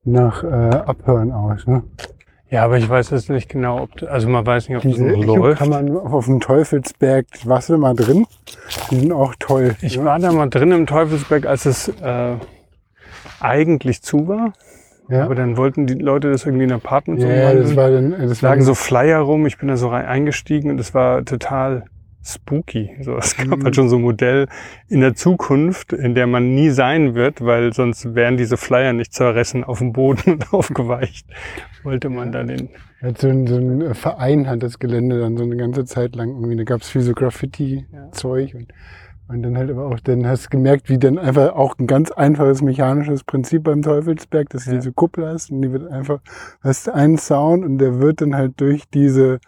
nach äh, Abhören aus. Ne? Ja, aber ich weiß jetzt nicht genau, ob, also man weiß nicht, ob Diese das noch läuft. kann man auf dem Teufelsberg, warst du mal drin? Die sind auch toll. Ich ne? war da mal drin im Teufelsberg, als es äh, eigentlich zu war. ja. Aber dann wollten die Leute das irgendwie in Apartments ja, ja, das war dann, das lagen so Flyer rum, ich bin da so rein eingestiegen und es war total spooky. So, es gab Mhm. halt schon so ein Modell in der Zukunft, in der man nie sein wird, weil sonst wären diese Flyer nicht zerrissen auf dem Boden und aufgeweicht. Wollte man da den. Hat so ein, so ein Verein hat das Gelände dann so eine ganze Zeit lang irgendwie, da gab es viel so Graffiti-Zeug und, und dann halt aber auch, dann hast du gemerkt, wie dann einfach auch ein ganz einfaches mechanisches Prinzip beim Teufelsberg, dass du Ja. diese Kuppel hast und die wird einfach, hast einen Sound und der wird dann halt durch diese,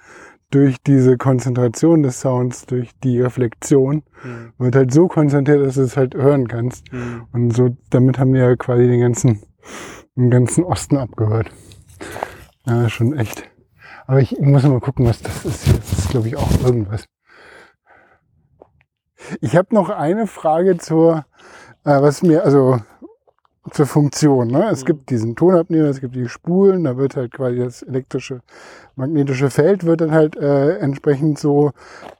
durch diese Konzentration des Sounds, durch die Reflexion, wird halt so konzentriert, dass du es halt hören kannst. Und so, damit haben wir ja quasi den ganzen, den ganzen Osten abgehört. Ja, schon echt. Aber ich muss mal gucken, was das ist. hier. Das ist, glaube ich, auch irgendwas. Ich habe noch eine Frage zur, äh, was mir, also zur Funktion. Ne? Es Mhm. gibt diesen Tonabnehmer, es gibt die Spulen, da wird halt quasi das elektrische, magnetische Feld wird dann halt äh, entsprechend so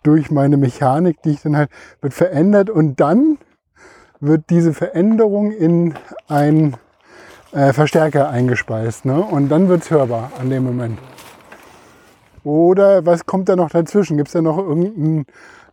durch meine Mechanik, die ich dann halt, wird verändert und dann wird diese Veränderung in ein äh, Verstärker eingespeist. Ne? Und dann wird's hörbar an dem Moment. Oder was kommt da noch dazwischen? Gibt's da noch irgendein,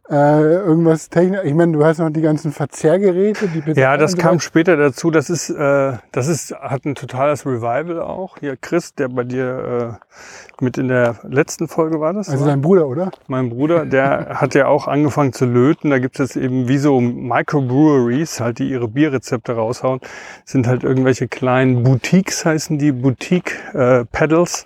äh, irgendwas technisch? Ich meine, du hast noch die ganzen Verzerrgeräte. Die PCI Ja, das so kam später dazu. Das ist, äh, das ist, hat ein totales Revival auch. Hier Chris, der bei dir äh, mit in der letzten Folge war das. Also oder? dein Bruder, oder? Mein Bruder, der hat ja auch angefangen zu löten. Da gibt's jetzt eben wie so Microbreweries, halt, die ihre Bierrezepte raushauen. Sind halt irgendwelche kleinen Boutiques, heißen die, Boutique-Pedals,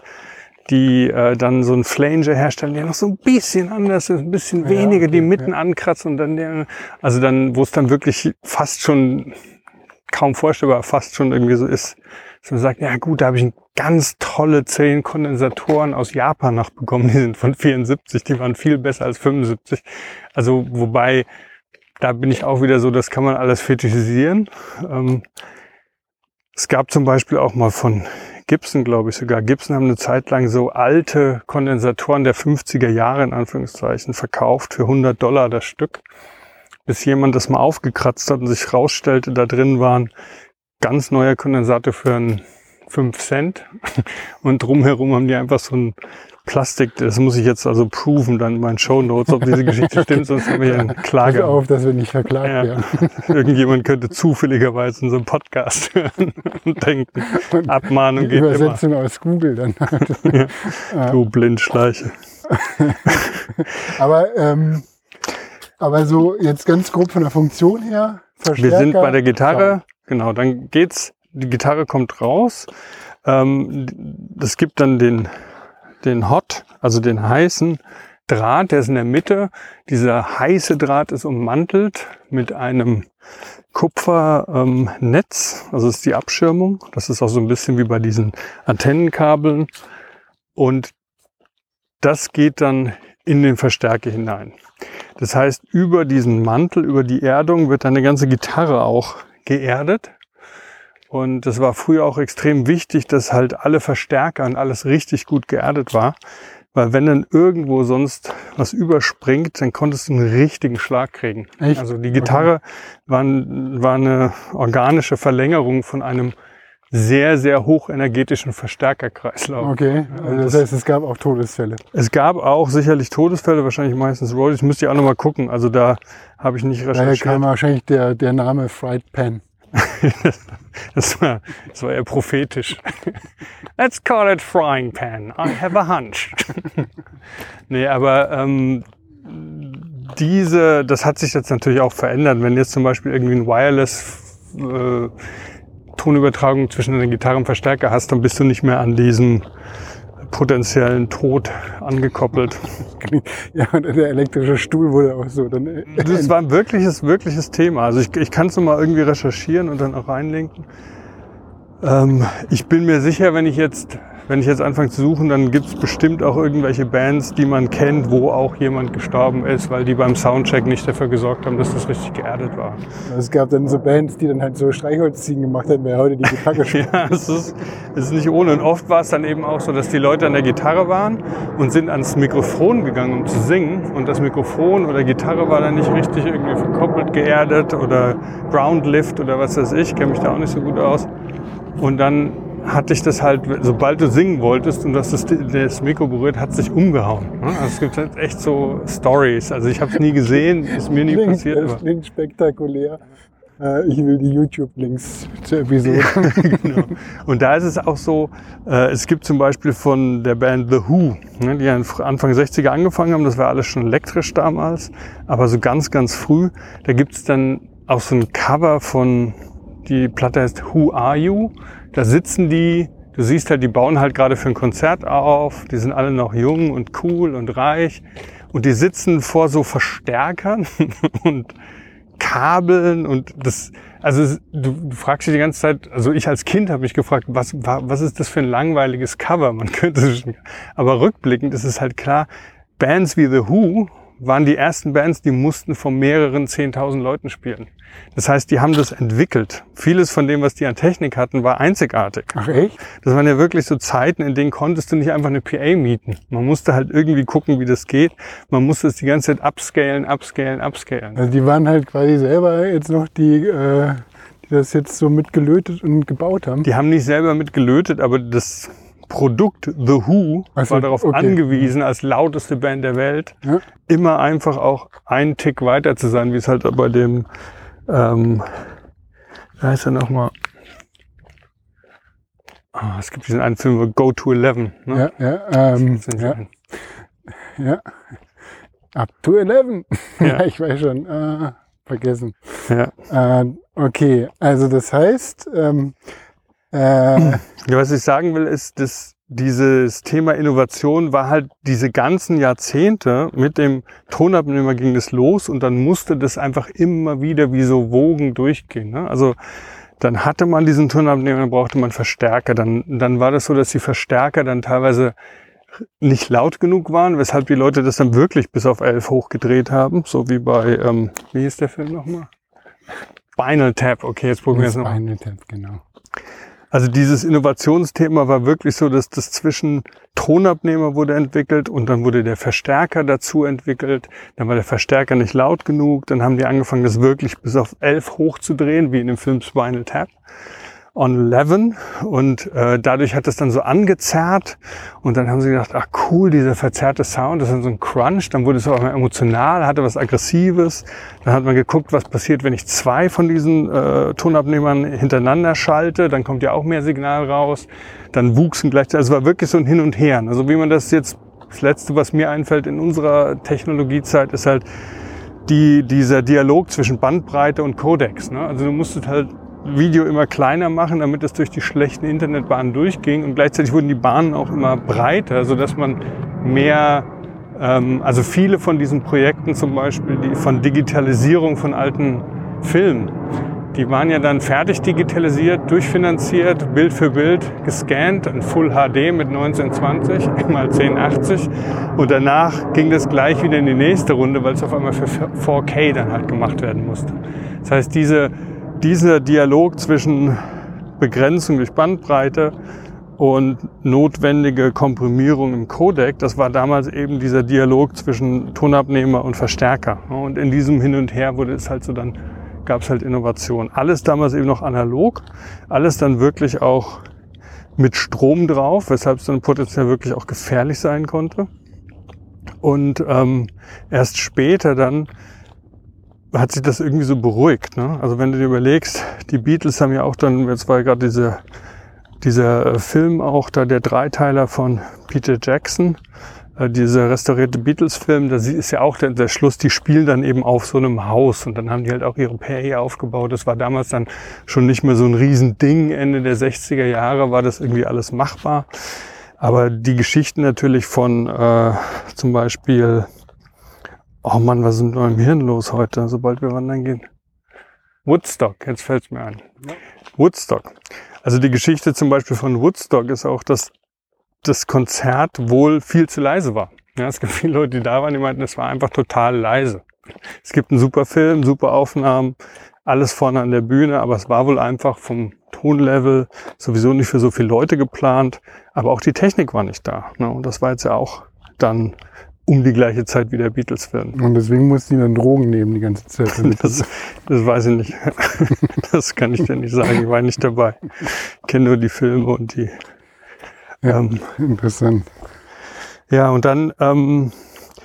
die äh, dann so ein Flanger herstellen, der noch so ein bisschen anders ist, ein bisschen Ja, weniger, die okay, mitten ankratzen und dann der, also dann, wo es dann wirklich fast schon kaum vorstellbar, fast schon irgendwie so ist, dass man sagt, ja gut, da habe ich ganz tolle zehn Kondensatoren aus Japan noch bekommen, die sind von 74, die waren viel besser als 75. Also wobei, da bin ich auch wieder so, das kann man alles fetischisieren. Ähm, es gab zum Beispiel auch mal von Gibson, glaube ich sogar. Gibson haben eine Zeit lang so alte Kondensatoren der 50er Jahre in Anführungszeichen verkauft für 100 Dollar das Stück. Bis jemand das mal aufgekratzt hat und sich rausstellte, da drin waren ganz neuer Kondensator für einen 5 Cent. Und drumherum haben die einfach so ein Plastik, das muss ich jetzt also proven dann in meinen Show Notes, ob diese Geschichte stimmt, sonst haben wir hier eine Pass Klage. auf, dass wir nicht verklagt Ja. werden. Irgendjemand könnte zufälligerweise unseren Podcast hören und denken, Abmahnung Die geht immer. Übersetzung aus Google dann. Du Blindschleiche. aber, ähm, aber so jetzt ganz grob von der Funktion her. Wir Verstärker, sind bei der Gitarre, genau, dann geht's, die Gitarre kommt raus. Ähm, es gibt dann den, den Hot, also den heißen Draht, der ist in der Mitte. Dieser heiße Draht ist ummantelt mit einem Kupfernetz, ähm, also ist die Abschirmung. Das ist auch so ein bisschen wie bei diesen Antennenkabeln. Und das geht dann in den Verstärker hinein. Das heißt, über diesen Mantel, über die Erdung wird eine ganze Gitarre auch geerdet. Und das war früher auch extrem wichtig, dass halt alle Verstärker und alles richtig gut geerdet war. Weil wenn dann irgendwo sonst was überspringt, dann konntest du einen richtigen Schlag kriegen. Echt? Also die Gitarre war, war eine organische Verlängerung von einem sehr, sehr hochenergetischen Verstärkerkreislauf. Okay, also das heißt, es gab auch Todesfälle. Es gab auch sicherlich Todesfälle, wahrscheinlich meistens Roadies. Müsste ich auch nochmal gucken. Also da habe ich nicht Daher kam recherchiert. wahrscheinlich der, der Name Fried Pan. Das war, das war eher prophetisch. Let's call it frying pan. I have a hunch. nee, aber ähm, diese, das hat sich jetzt natürlich auch verändert. Wenn jetzt zum Beispiel irgendwie ein Wireless äh, Tonübertragung zwischen einer Gitarre und Verstärker hast, dann bist du nicht mehr an diesem potenziellen Tod angekoppelt. Ja, und der elektrische Stuhl wurde auch so dann. äh, Das war ein wirkliches, wirkliches Thema. Also ich, ich kann es mal irgendwie recherchieren und dann auch reinlinken. Ähm, ich bin mir sicher, wenn ich jetzt, wenn ich jetzt anfange zu suchen, dann gibt es bestimmt auch irgendwelche Bands, die man kennt, wo auch jemand gestorben ist, weil die beim Soundcheck nicht dafür gesorgt haben, dass das richtig geerdet war. Es gab dann so Bands, die dann halt so Streichholzziehen gemacht haben, wer heute die Gitarre spielt. Ja, es ist, es ist nicht ohne. Und oft war es dann eben auch so, dass die Leute an der Gitarre waren und sind ans Mikrofon gegangen, um zu singen. Und das Mikrofon oder Gitarre war dann nicht richtig irgendwie verkoppelt, geerdet oder Groundlift oder was weiß ich. Kenne mich da auch nicht so gut aus. Und dann hatte ich das halt, sobald du singen wolltest und das, das Mikro berührt, hat es sich umgehauen. ne? Also es gibt halt echt so Stories. Also ich habe es nie gesehen, ist mir nie Klingt, passiert. das Aber klingt spektakulär. Äh, Ich will die YouTube-Links zur Episode. genau. Und da ist es auch so, äh, es gibt zum Beispiel von der Band The Who, ne, die ja Anfang 60er angefangen haben, das war alles schon elektrisch damals, aber so ganz, ganz früh, da gibt es dann auch so ein Cover von, die Platte heißt Who Are You? Da sitzen die, du siehst halt, die bauen halt gerade für ein Konzert auf, die sind alle noch jung und cool und reich und die sitzen vor so Verstärkern und Kabeln und das, also du, fragst dich die ganze Zeit, also ich als Kind habe mich gefragt, was, wa- was ist das für ein langweiliges Cover? Man könnte aber rückblickend ist es halt klar, Bands wie The Who waren die ersten Bands, die mussten vor mehreren 10.000 Leuten spielen. Das heißt, die haben das entwickelt. Vieles von dem, was die an Technik hatten, war einzigartig. Ach echt? Das waren ja wirklich so Zeiten, in denen konntest du nicht einfach eine PA mieten. Man musste halt irgendwie gucken, wie das geht. Man musste es die ganze Zeit upscalen, upscalen, upscalen. Also die waren halt quasi selber jetzt noch die, äh, die das jetzt so mitgelötet und gebaut haben. Die haben nicht selber mit gelötet, aber das Produkt The Who Ach so, war darauf okay. angewiesen, als lauteste Band der Welt, Ja. immer einfach auch einen Tick weiter zu sein, wie es halt bei dem, ähm, wie heißt er nochmal? Ah, es gibt diesen einen Film, Go to Eleven. Ne? Ja, ja, ähm, ja, ja. Up to 11. Ja, Ja. ich weiß schon. Äh, vergessen. ja. Äh, okay, also das heißt, ähm, äh, Ja, was ich sagen will, ist, dass dieses Thema Innovation war halt diese ganzen Jahrzehnte mit dem Tonabnehmer ging es los und dann musste das einfach immer wieder wie so Wogen durchgehen. Ne? Also dann hatte man diesen Tonabnehmer, dann brauchte man Verstärker. Dann, dann war das so, dass die Verstärker dann teilweise nicht laut genug waren, weshalb die Leute das dann wirklich bis auf 11 hochgedreht haben. So wie bei, ähm, wie hieß der Film nochmal? Spinal Tap. Okay, jetzt probieren wir es noch. Spinal Tap, genau. Also dieses Innovationsthema war wirklich so, dass das zwischen Tonabnehmer wurde entwickelt und dann wurde der Verstärker dazu entwickelt. Dann war der Verstärker nicht laut genug. Dann haben die angefangen, das wirklich bis auf 11 hochzudrehen, wie in dem Film Spinal Tap on 11 und äh, dadurch hat es dann so angezerrt. Und dann haben sie gedacht, ach cool, dieser verzerrte Sound, das ist dann so ein Crunch, dann wurde es auch mal emotional, hatte was Aggressives, dann hat man geguckt, was passiert, wenn ich zwei von diesen äh, Tonabnehmern hintereinander schalte, dann kommt ja auch mehr Signal raus, dann wuchsen gleichzeitig, also es war wirklich so ein Hin und Her, also wie man das jetzt, das Letzte, was mir einfällt in unserer Technologiezeit, ist halt die, dieser Dialog zwischen Bandbreite und Codex. Ne? Also du musstest halt Video immer kleiner machen, damit es durch die schlechten Internetbahnen durchging und gleichzeitig wurden die Bahnen auch immer breiter, sodass man mehr, ähm, also viele von diesen Projekten zum Beispiel, die von Digitalisierung von alten Filmen, die waren ja dann fertig digitalisiert, durchfinanziert, Bild für Bild gescannt, in Full HD mit 1920 mal 1080 und danach ging das gleich wieder in die nächste Runde, weil es auf einmal für 4K dann halt gemacht werden musste. Das heißt, diese, dieser Dialog zwischen Begrenzung durch Bandbreite und notwendige Komprimierung im Codec, das war damals eben dieser Dialog zwischen Tonabnehmer und Verstärker. Und in diesem Hin und Her wurde es halt so dann, gab es halt Innovation. Alles damals eben noch analog, alles dann wirklich auch mit Strom drauf, weshalb es dann potenziell wirklich auch gefährlich sein konnte. Und ähm, erst später dann hat sich das irgendwie so beruhigt. Ne? Also wenn du dir überlegst, die Beatles haben ja auch dann, jetzt war ja gerade dieser, dieser äh, Film auch da, der Dreiteiler von Peter Jackson, äh, dieser restaurierte Beatles-Film, da ist ja auch der, der Schluss, die spielen dann eben auf so einem Haus und dann haben die halt auch ihre PA aufgebaut. Das war damals dann schon nicht mehr so ein Riesending. Ende der 60er Jahre war das irgendwie alles machbar. Aber die Geschichten natürlich von äh, zum Beispiel, oh Mann, was ist mit meinem Hirn los heute, sobald wir wandern gehen? Woodstock, jetzt fällt es mir ein. Ja. Woodstock. Also die Geschichte zum Beispiel von Woodstock ist auch, dass das Konzert wohl viel zu leise war. Ja, es gibt viele Leute, die da waren, die meinten, es war einfach total leise. Es gibt einen super Film, super Aufnahmen, alles vorne an der Bühne, aber es war wohl einfach vom Tonlevel sowieso nicht für so viele Leute geplant, aber auch die Technik war nicht da. Ne? Und das war jetzt ja auch dann um die gleiche Zeit wie der Beatles-Film. Und deswegen mussten die dann Drogen nehmen die ganze Zeit. Das, das weiß ich nicht. Das kann ich dir nicht sagen. Ich war nicht dabei. Ich kenne nur die Filme und die. Ja, ähm, interessant. Ja, und dann, ähm,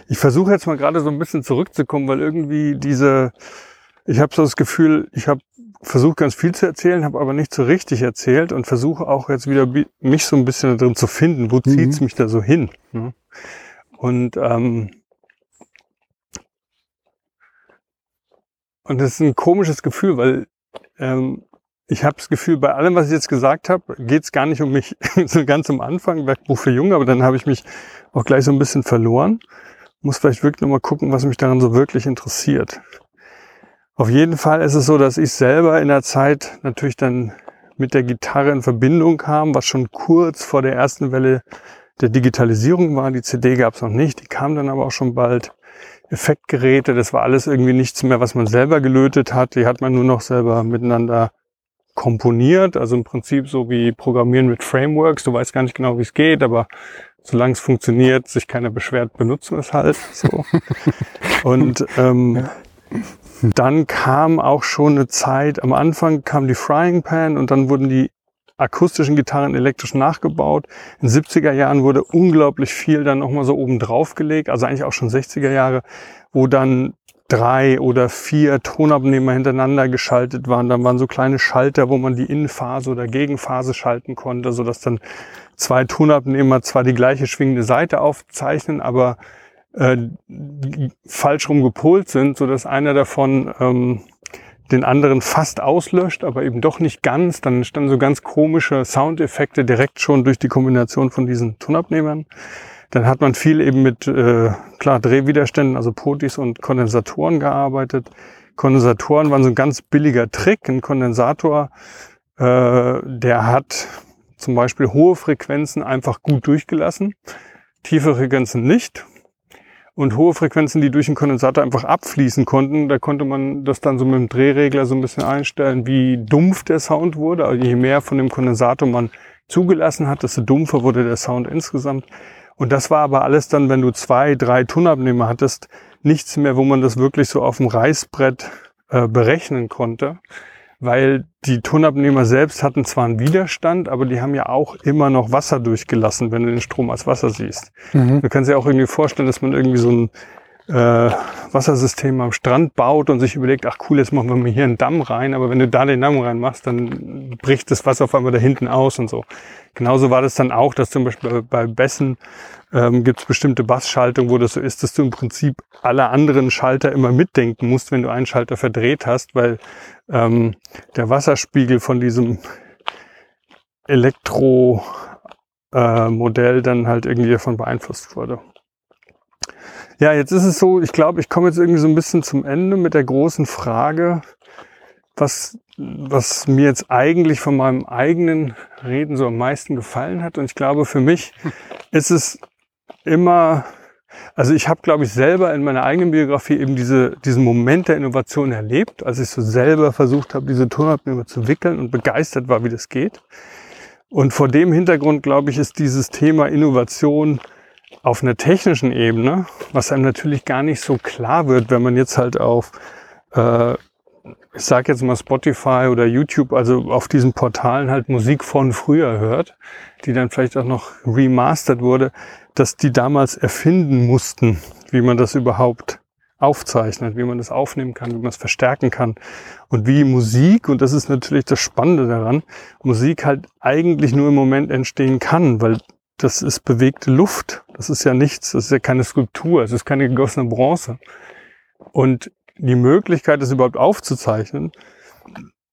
ich versuche jetzt mal gerade so ein bisschen zurückzukommen, weil irgendwie diese, ich habe so das Gefühl, ich habe versucht ganz viel zu erzählen, habe aber nicht so richtig erzählt und versuche auch jetzt wieder mich so ein bisschen drin zu finden. Wo mhm. zieht's mich da so hin? Ne? Und ähm, und das ist ein komisches Gefühl, weil ähm, ich habe das Gefühl, bei allem, was ich jetzt gesagt habe, geht es gar nicht um mich so ganz am Anfang, Werkbuch für Junge, aber dann habe ich mich auch gleich so ein bisschen verloren. Muss vielleicht wirklich nochmal gucken, was mich daran so wirklich interessiert. Auf jeden Fall ist es so, dass ich selber in der Zeit natürlich dann mit der Gitarre in Verbindung kam, was schon kurz vor der ersten Welle der Digitalisierung war. Die CD gab es noch nicht, die kam dann aber auch schon bald. Effektgeräte, das war alles irgendwie nichts mehr, was man selber gelötet hat. Die hat man nur noch selber miteinander komponiert. Also im Prinzip so wie Programmieren mit Frameworks. Du weißt gar nicht genau, wie es geht, aber solange es funktioniert, sich keiner beschwert, benutzen wir es halt. So. Und ähm, dann kam auch schon eine Zeit, am Anfang kam die Frying Pan und dann wurden die akustischen Gitarren elektrisch nachgebaut. In 70er Jahren wurde unglaublich viel dann nochmal so oben drauf gelegt, also eigentlich auch schon 60er Jahre, wo dann drei oder vier Tonabnehmer hintereinander geschaltet waren. Dann waren so kleine Schalter, wo man die Innenphase oder Gegenphase schalten konnte, so dass dann zwei Tonabnehmer zwar die gleiche schwingende Seite aufzeichnen, aber äh, falsch rum gepolt sind, so dass einer davon ähm, den anderen fast auslöscht, aber eben doch nicht ganz. Dann entstanden so ganz komische Soundeffekte direkt schon durch die Kombination von diesen Tonabnehmern. Dann hat man viel eben mit äh, klar Drehwiderständen, also Potis und Kondensatoren gearbeitet. Kondensatoren waren so ein ganz billiger Trick. Ein Kondensator, äh, der hat zum Beispiel hohe Frequenzen einfach gut durchgelassen, tiefe Frequenzen nicht und hohe Frequenzen, die durch den Kondensator einfach abfließen konnten. Da konnte man das dann so mit dem Drehregler so ein bisschen einstellen, wie dumpf der Sound wurde. Also je mehr von dem Kondensator man zugelassen hat, desto dumpfer wurde der Sound insgesamt. Und das war aber alles dann, wenn du zwei, drei Tonabnehmer hattest, nichts mehr, wo man das wirklich so auf dem Reißbrett äh, berechnen konnte, weil die Tonabnehmer selbst hatten zwar einen Widerstand, aber die haben ja auch immer noch Wasser durchgelassen, wenn du den Strom als Wasser siehst. Mhm. Du kannst dir auch irgendwie vorstellen, dass man irgendwie so ein äh, Wassersystem am Strand baut und sich überlegt, ach cool, jetzt machen wir mal hier einen Damm rein, aber wenn du da den Damm reinmachst, dann bricht das Wasser auf einmal da hinten aus und so. Genauso war das dann auch, dass zum Beispiel bei Bässen ähm, gibt es bestimmte Bassschaltungen, wo das so ist, dass du im Prinzip alle anderen Schalter immer mitdenken musst, wenn du einen Schalter verdreht hast, weil ähm, der Wasserspiegel von diesem Elektro-Modell äh, dann halt irgendwie davon beeinflusst wurde. Ja, jetzt ist es so, ich glaube, ich komme jetzt irgendwie so ein bisschen zum Ende mit der großen Frage, was, was mir jetzt eigentlich von meinem eigenen Reden so am meisten gefallen hat. Und ich glaube, für mich ist es immer, also ich habe, glaube ich, selber in meiner eigenen Biografie eben diese, diesen Moment der Innovation erlebt, als ich so selber versucht habe, diese Tonabnehmer zu wickeln und begeistert war, wie das geht. Und vor dem Hintergrund, glaube ich, ist dieses Thema Innovation auf einer technischen Ebene, was einem natürlich gar nicht so klar wird, wenn man jetzt halt auf, äh, ich sage jetzt mal Spotify oder YouTube, also auf diesen Portalen halt Musik von früher hört, die dann vielleicht auch noch remastert wurde, dass die damals erfinden mussten, wie man das überhaupt aufzeichnet, wie man das aufnehmen kann, wie man es verstärken kann. Und wie Musik, und das ist natürlich das Spannende daran, Musik halt eigentlich nur im Moment entstehen kann, weil das ist bewegte Luft. Das ist ja nichts, das ist ja keine Skulptur, es ist keine gegossene Bronze. Und die Möglichkeit, das überhaupt aufzuzeichnen,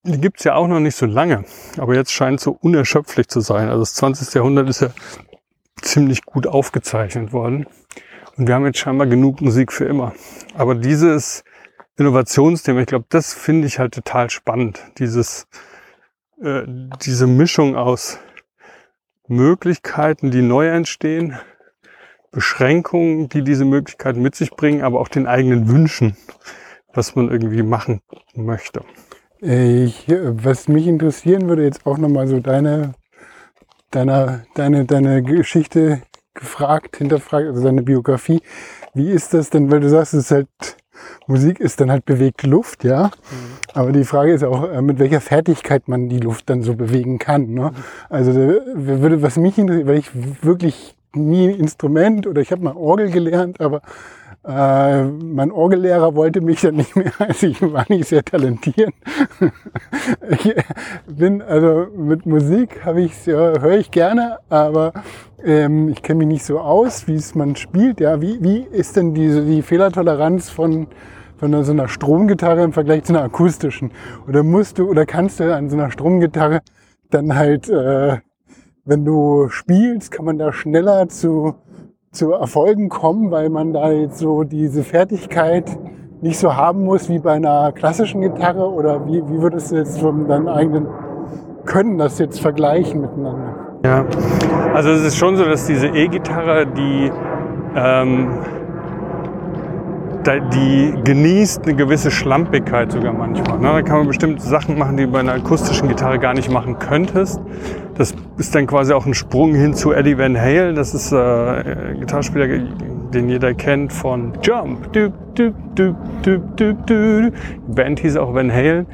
die gibt's ja auch noch nicht so lange. Aber jetzt scheint es so unerschöpflich zu sein. Also das 20. Jahrhundert ist ja ziemlich gut aufgezeichnet worden. Und wir haben jetzt scheinbar genug Musik für immer. Aber dieses Innovationsthema, ich glaube, das finde ich halt total spannend. Dieses, äh, diese Mischung aus Möglichkeiten, die neu entstehen, Beschränkungen, die diese Möglichkeiten mit sich bringen, aber auch den eigenen Wünschen, was man irgendwie machen möchte. Ich, was mich interessieren würde, jetzt auch nochmal so deine, deine, deine, deine Geschichte gefragt, hinterfragt, also deine Biografie. Wie ist das denn, weil du sagst, es ist halt, Musik ist dann halt bewegt Luft, ja. Mhm. Aber die Frage ist auch, äh, mit welcher Fertigkeit man die Luft dann so bewegen kann. Ne? Also würde, was mich interessiert, weil ich wirklich nie ein Instrument oder ich habe mal Orgel gelernt, aber äh, mein Orgellehrer wollte mich dann nicht mehr, also ich war nicht sehr talentiert. ich bin, also mit Musik habe ich höre ich gerne, aber ähm, ich kenne mich nicht so aus, wie es man spielt. Ja, wie, wie ist denn diese, die Fehlertoleranz von, von so einer Stromgitarre im Vergleich zu einer akustischen? Oder musst du oder kannst du an so einer Stromgitarre dann halt, äh, wenn du spielst, kann man da schneller zu zu Erfolgen kommen, weil man da jetzt so diese Fertigkeit nicht so haben muss wie bei einer klassischen Gitarre? Oder wie, wie würdest du jetzt von deinem eigenen Können das jetzt vergleichen miteinander? Ja, also es ist schon so, dass diese E-Gitarre, die ähm, die genießt eine gewisse Schlampigkeit sogar manchmal. Ne? Da kann man bestimmte Sachen machen, die du bei einer akustischen Gitarre gar nicht machen könntest. Das ist dann quasi auch ein Sprung hin zu Eddie Van Halen. Das ist äh, Gitarrespieler, den jeder kennt von Jump. Du, du, du, du, du, du. Die Band hieß auch Van Halen.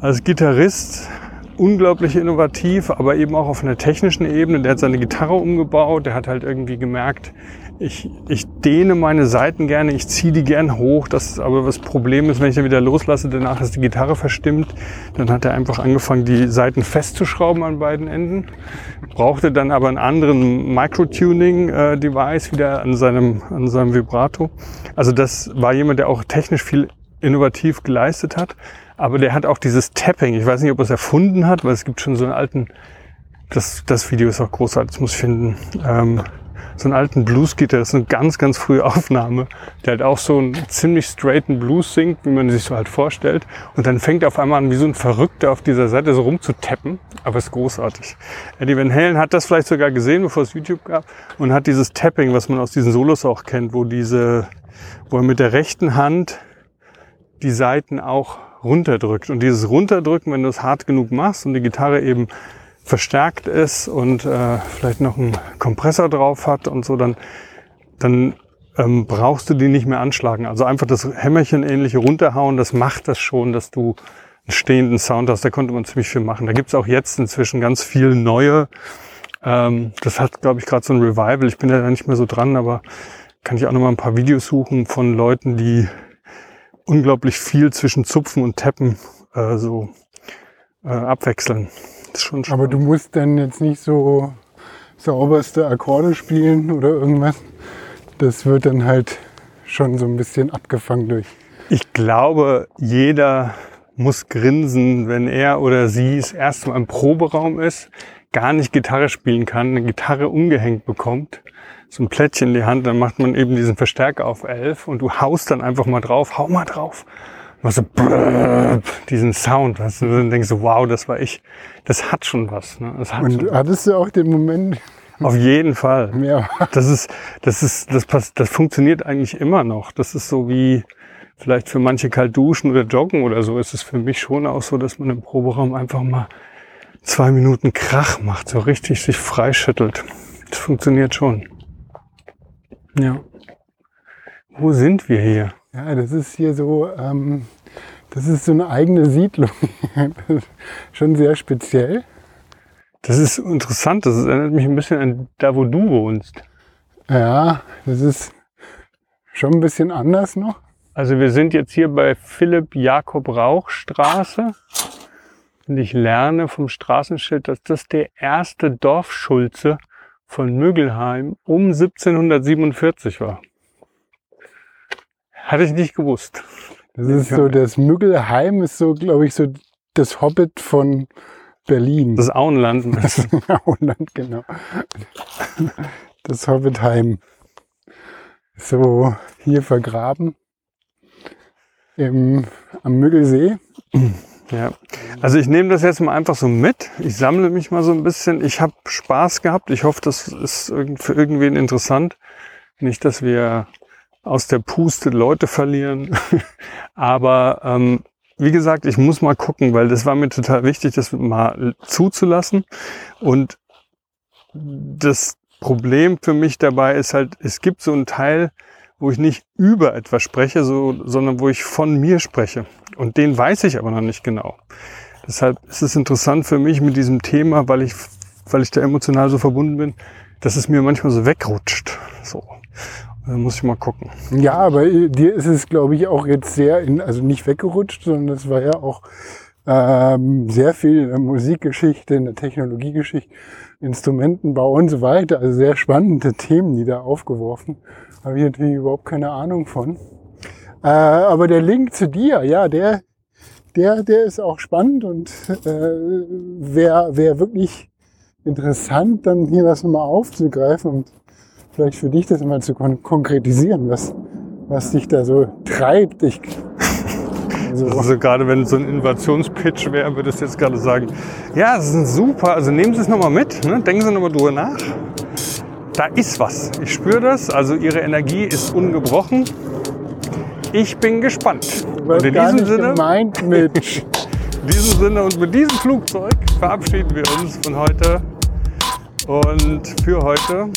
Als Gitarrist unglaublich innovativ, aber eben auch auf einer technischen Ebene. Der hat seine Gitarre umgebaut. Der hat halt irgendwie gemerkt, ich, ich dehne meine Seiten gerne, ich ziehe die gern hoch. Das aber das Problem ist, wenn ich dann wieder loslasse, danach ist die Gitarre verstimmt. Dann hat er einfach angefangen, die Seiten festzuschrauben an beiden Enden. Brauchte dann aber einen anderen Microtuning-Device äh, wieder an seinem, an seinem Vibrato. Also das war jemand, der auch technisch viel innovativ geleistet hat. Aber der hat auch dieses Tapping. Ich weiß nicht, ob er es erfunden hat, weil es gibt schon so einen alten, das, das Video ist auch großartig, das muss ich finden. Ähm, so einen alten Blues-Gitarrist, eine ganz, ganz frühe Aufnahme, der halt auch so einen ziemlich straighten Blues singt, wie man sich so halt vorstellt. Und dann fängt er auf einmal an, wie so ein Verrückter auf dieser Seite so rumzutappen. Aber ist großartig. Eddie Van Halen hat das vielleicht sogar gesehen, bevor es YouTube gab, und hat dieses Tapping, was man aus diesen Solos auch kennt, wo diese, wo er mit der rechten Hand die Seiten auch runterdrückt. Und dieses Runterdrücken, wenn du es hart genug machst und die Gitarre eben verstärkt ist und äh, vielleicht noch einen Kompressor drauf hat und so, dann, dann ähm, brauchst du die nicht mehr anschlagen. Also einfach das Hämmerchen ähnliche runterhauen, das macht das schon, dass du einen stehenden Sound hast. Da konnte man ziemlich viel machen. Da gibt's auch jetzt inzwischen ganz viel neue. Ähm, das hat, glaube ich, gerade so ein Revival. Ich bin da nicht mehr so dran, aber kann ich auch noch mal ein paar Videos suchen von Leuten, die unglaublich viel zwischen Zupfen und Tappen äh, so äh, abwechseln. Aber du musst dann jetzt nicht so sauberste Akkorde spielen oder irgendwas. Das wird dann halt schon so ein bisschen abgefangen durch. Ich glaube, jeder muss grinsen, wenn er oder sie das erste Mal im Proberaum ist, gar nicht Gitarre spielen kann, eine Gitarre umgehängt bekommt, so ein Plättchen in die Hand, dann macht man eben diesen Verstärker auf 11 und du haust dann einfach mal drauf, hau mal drauf was so brrr, diesen Sound, was du dann denkst, wow, das war ich. Das hat schon was. Ne? Das hat Und schon hattest du auch den Moment? Auf jeden Fall. Ja. Das ist, das ist, das passt, das funktioniert eigentlich immer noch. Das ist so wie vielleicht für manche kalt duschen oder joggen oder so. Ist es für mich schon auch so, dass man im Proberaum einfach mal zwei Minuten Krach macht, so richtig sich freischüttelt. Das funktioniert schon. Ja. Wo sind wir hier? Ja, das ist hier so, ähm, das ist so eine eigene Siedlung. Schon sehr speziell. Das ist interessant. Das erinnert mich ein bisschen an da, wo du wohnst. Ja, das ist schon ein bisschen anders noch. Also wir sind jetzt hier bei Philipp Jakob Rauch Straße. Und ich lerne vom Straßenschild, dass das der erste Dorfschulze von Mögelheim um 1747 war. Hatte ich nicht gewusst. Das ist so, das Müggelheim ist so, glaube ich, so das Hobbit von, Berlin. Das Auenland. Das Auenland, genau. Das Hobbitheim. So hier vergraben im, am Müggelsee. Ja, also ich nehme das jetzt mal einfach so mit. Ich sammle mich mal so ein bisschen. Ich habe Spaß gehabt. Ich hoffe, das ist für irgendwen interessant. Nicht, dass wir aus der Puste Leute verlieren. Aber ähm, wie gesagt, ich muss mal gucken, weil das war mir total wichtig, das mal zuzulassen. Und das Problem für mich dabei ist halt, es gibt so einen Teil, wo ich nicht über etwas spreche, so, sondern wo ich von mir spreche. Und den weiß ich aber noch nicht genau. Deshalb ist es interessant für mich mit diesem Thema, weil ich, weil ich da emotional so verbunden bin, dass es mir manchmal so wegrutscht. So. Da muss ich mal gucken. Ja, aber dir ist es, glaube ich, auch jetzt sehr in, also nicht weggerutscht, sondern es war ja auch ähm, sehr viel in der Musikgeschichte, in der Technologiegeschichte, Instrumentenbau und so weiter. Also sehr spannende Themen, die da aufgeworfen. Habe ich natürlich überhaupt keine Ahnung von. Äh, aber der Link zu dir, ja, der, der, der ist auch spannend und äh, wäre wär wirklich interessant, dann hier das nochmal aufzugreifen und vielleicht für dich das mal zu kon konkretisieren, was, was dich da so treibt. Ich, also, also gerade wenn so ein Innovationspitch wäre, würde ich jetzt gerade sagen, ja, das ist super, also nehmen Sie es nochmal mit, ne? denken Sie nochmal drüber nach. Da ist was. Ich spüre das. Also Ihre Energie ist ungebrochen. Ich bin gespannt. Und in diesem Sinne, gemeint mit. in diesem Sinne und mit diesem Flugzeug verabschieden wir uns von heute und für heute.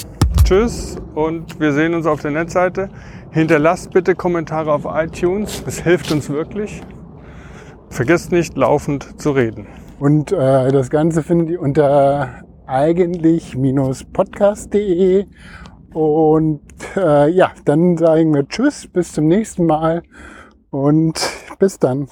Tschüss und wir sehen uns auf der Netzseite. Hinterlasst bitte Kommentare auf iTunes. Es hilft uns wirklich. Vergesst nicht, laufend zu reden. Und äh, das Ganze findet ihr unter eigentlich-podcast.de. Und äh, ja, dann sagen wir Tschüss, bis zum nächsten Mal und bis dann.